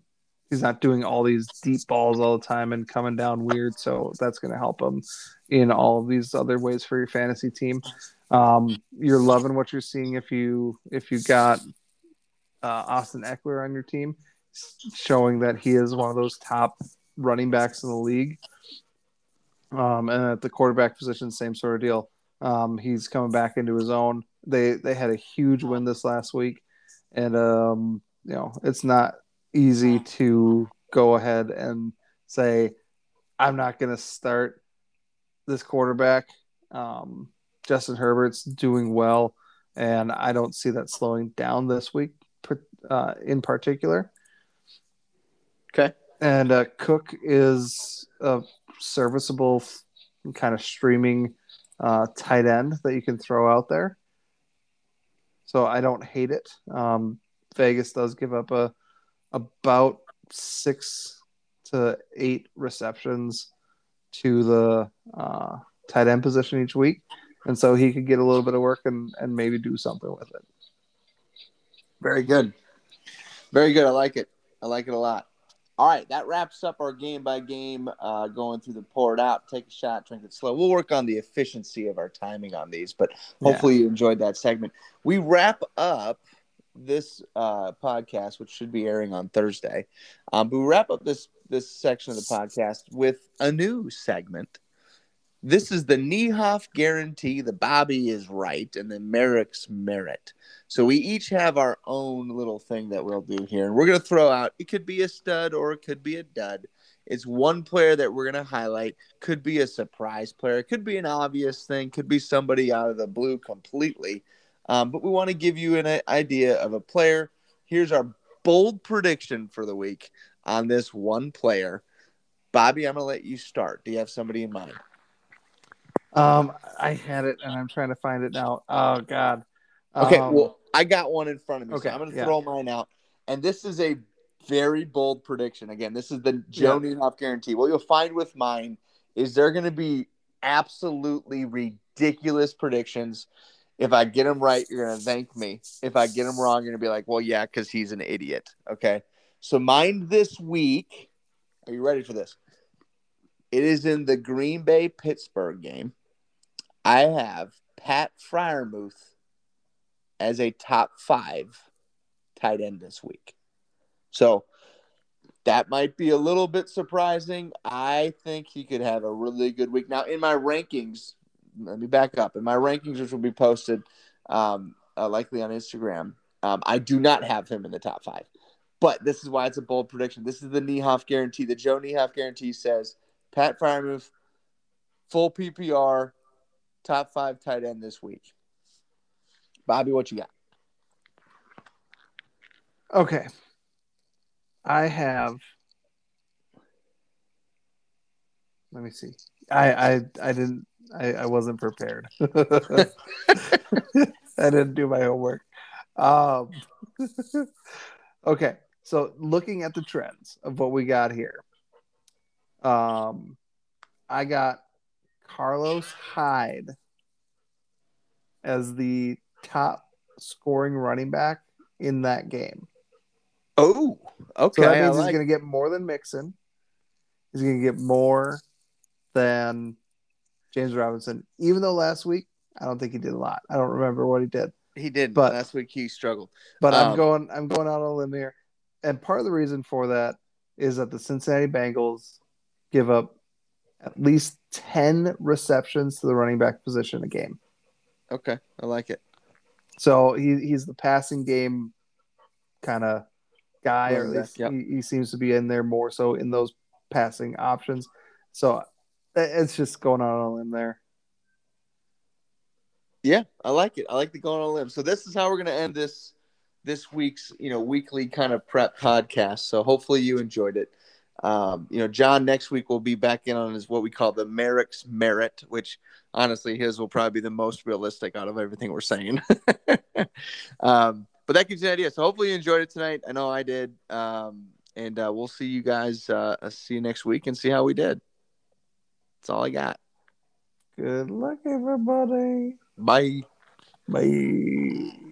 he's not doing all these deep balls all the time and coming down weird. So that's going to help him in all of these other ways for your fantasy team. Um, you're loving what you're seeing if you if you got uh, Austin Ekeler on your team, showing that he is one of those top running backs in the league. Um, and at the quarterback position, same sort of deal. Um, he's coming back into his own. They they had a huge win this last week, and um, you know it's not easy to go ahead and say, I'm not going to start this quarterback. Um, Justin Herbert's doing well, and I don't see that slowing down this week uh, in particular. Okay. And uh, Cook is a serviceable kind of streaming uh, tight end that you can throw out there. So I don't hate it. Um, Vegas does give up a about six to eight receptions to the uh, tight end position each week, and so he could get a little bit of work and and maybe do something with it. Very good, very good. I like it. I like it a lot. All right, that wraps up our game by game, uh, going through the pour it out, take a shot, drink it slow. We'll work on the efficiency of our timing on these, but hopefully yeah. you enjoyed that segment. We wrap up this uh, podcast, which should be airing on Thursday. Um, but we wrap up this this section of the podcast with a new segment. This is the Niehoff guarantee. The Bobby is right, and the Merrick's merit. So we each have our own little thing that we'll do here, and we're gonna throw out. It could be a stud or it could be a dud. It's one player that we're gonna highlight. Could be a surprise player. Could be an obvious thing. Could be somebody out of the blue completely. Um, but we want to give you an idea of a player. Here's our bold prediction for the week on this one player. Bobby, I'm going to let you start. Do you have somebody in mind? Um, I had it and I'm trying to find it now. Oh God. Okay, um, well, I got one in front of me. Okay, so I'm going to yeah. throw mine out. And this is a very bold prediction. Again, this is the Joe yeah. Niehoff guarantee. What you'll find with mine is they're going to be absolutely ridiculous predictions if I get them right, you're gonna thank me. If I get them wrong, you're gonna be like, "Well, yeah, because he's an idiot." Okay. So mind this week. Are you ready for this? It is in the Green Bay Pittsburgh game. I have Pat Freiermuth as a top five tight end this week. So that might be a little bit surprising. I think he could have a really good week. Now, in my rankings, let me back up. In my rankings, which will be posted um, uh, likely on Instagram, um, I do not have him in the top five. But this is why it's a bold prediction. This is the Niehoff guarantee. The Joe Niehoff guarantee says Pat Freiermuth, full PPR, top five tight end this week. Bobby, what you got? Okay. I have. Let me see. I I I didn't I, I wasn't prepared. <laughs> I didn't do my homework. Um, <laughs> Okay, so looking at the trends of what we got here, um, I got Carlos Hyde as the top scoring running back in that game. Oh, okay. So that means like... he's going to get more than Mixon. He's going to get more than James Robinson. Even though last week I don't think he did a lot. I don't remember what he did. He did, but last week he struggled. But um, I'm going. I'm going out on a limb here, and part of the reason for that is that the Cincinnati Bengals give up at least ten receptions to the running back position a game. Okay, I like it. So he, he's the passing game kind of guy, or at least yep. he, he seems to be in there more so in those passing options. So it's just going on a limb there. Yeah, I like it. I like the going on a limb. So this is how we're going to end this this week's you know weekly kind of prep podcast. So hopefully you enjoyed it. Um, you know, John next week will be back in on his what we call the Merrick's merit, which honestly his will probably be the most realistic out of everything we're saying. <laughs> um, but that gives you an idea. So hopefully you enjoyed it tonight. I know I did. Um, and uh, we'll see you guys. Uh, see you next week and see how we did. That's all I got. Good luck, everybody. Bye. Bye.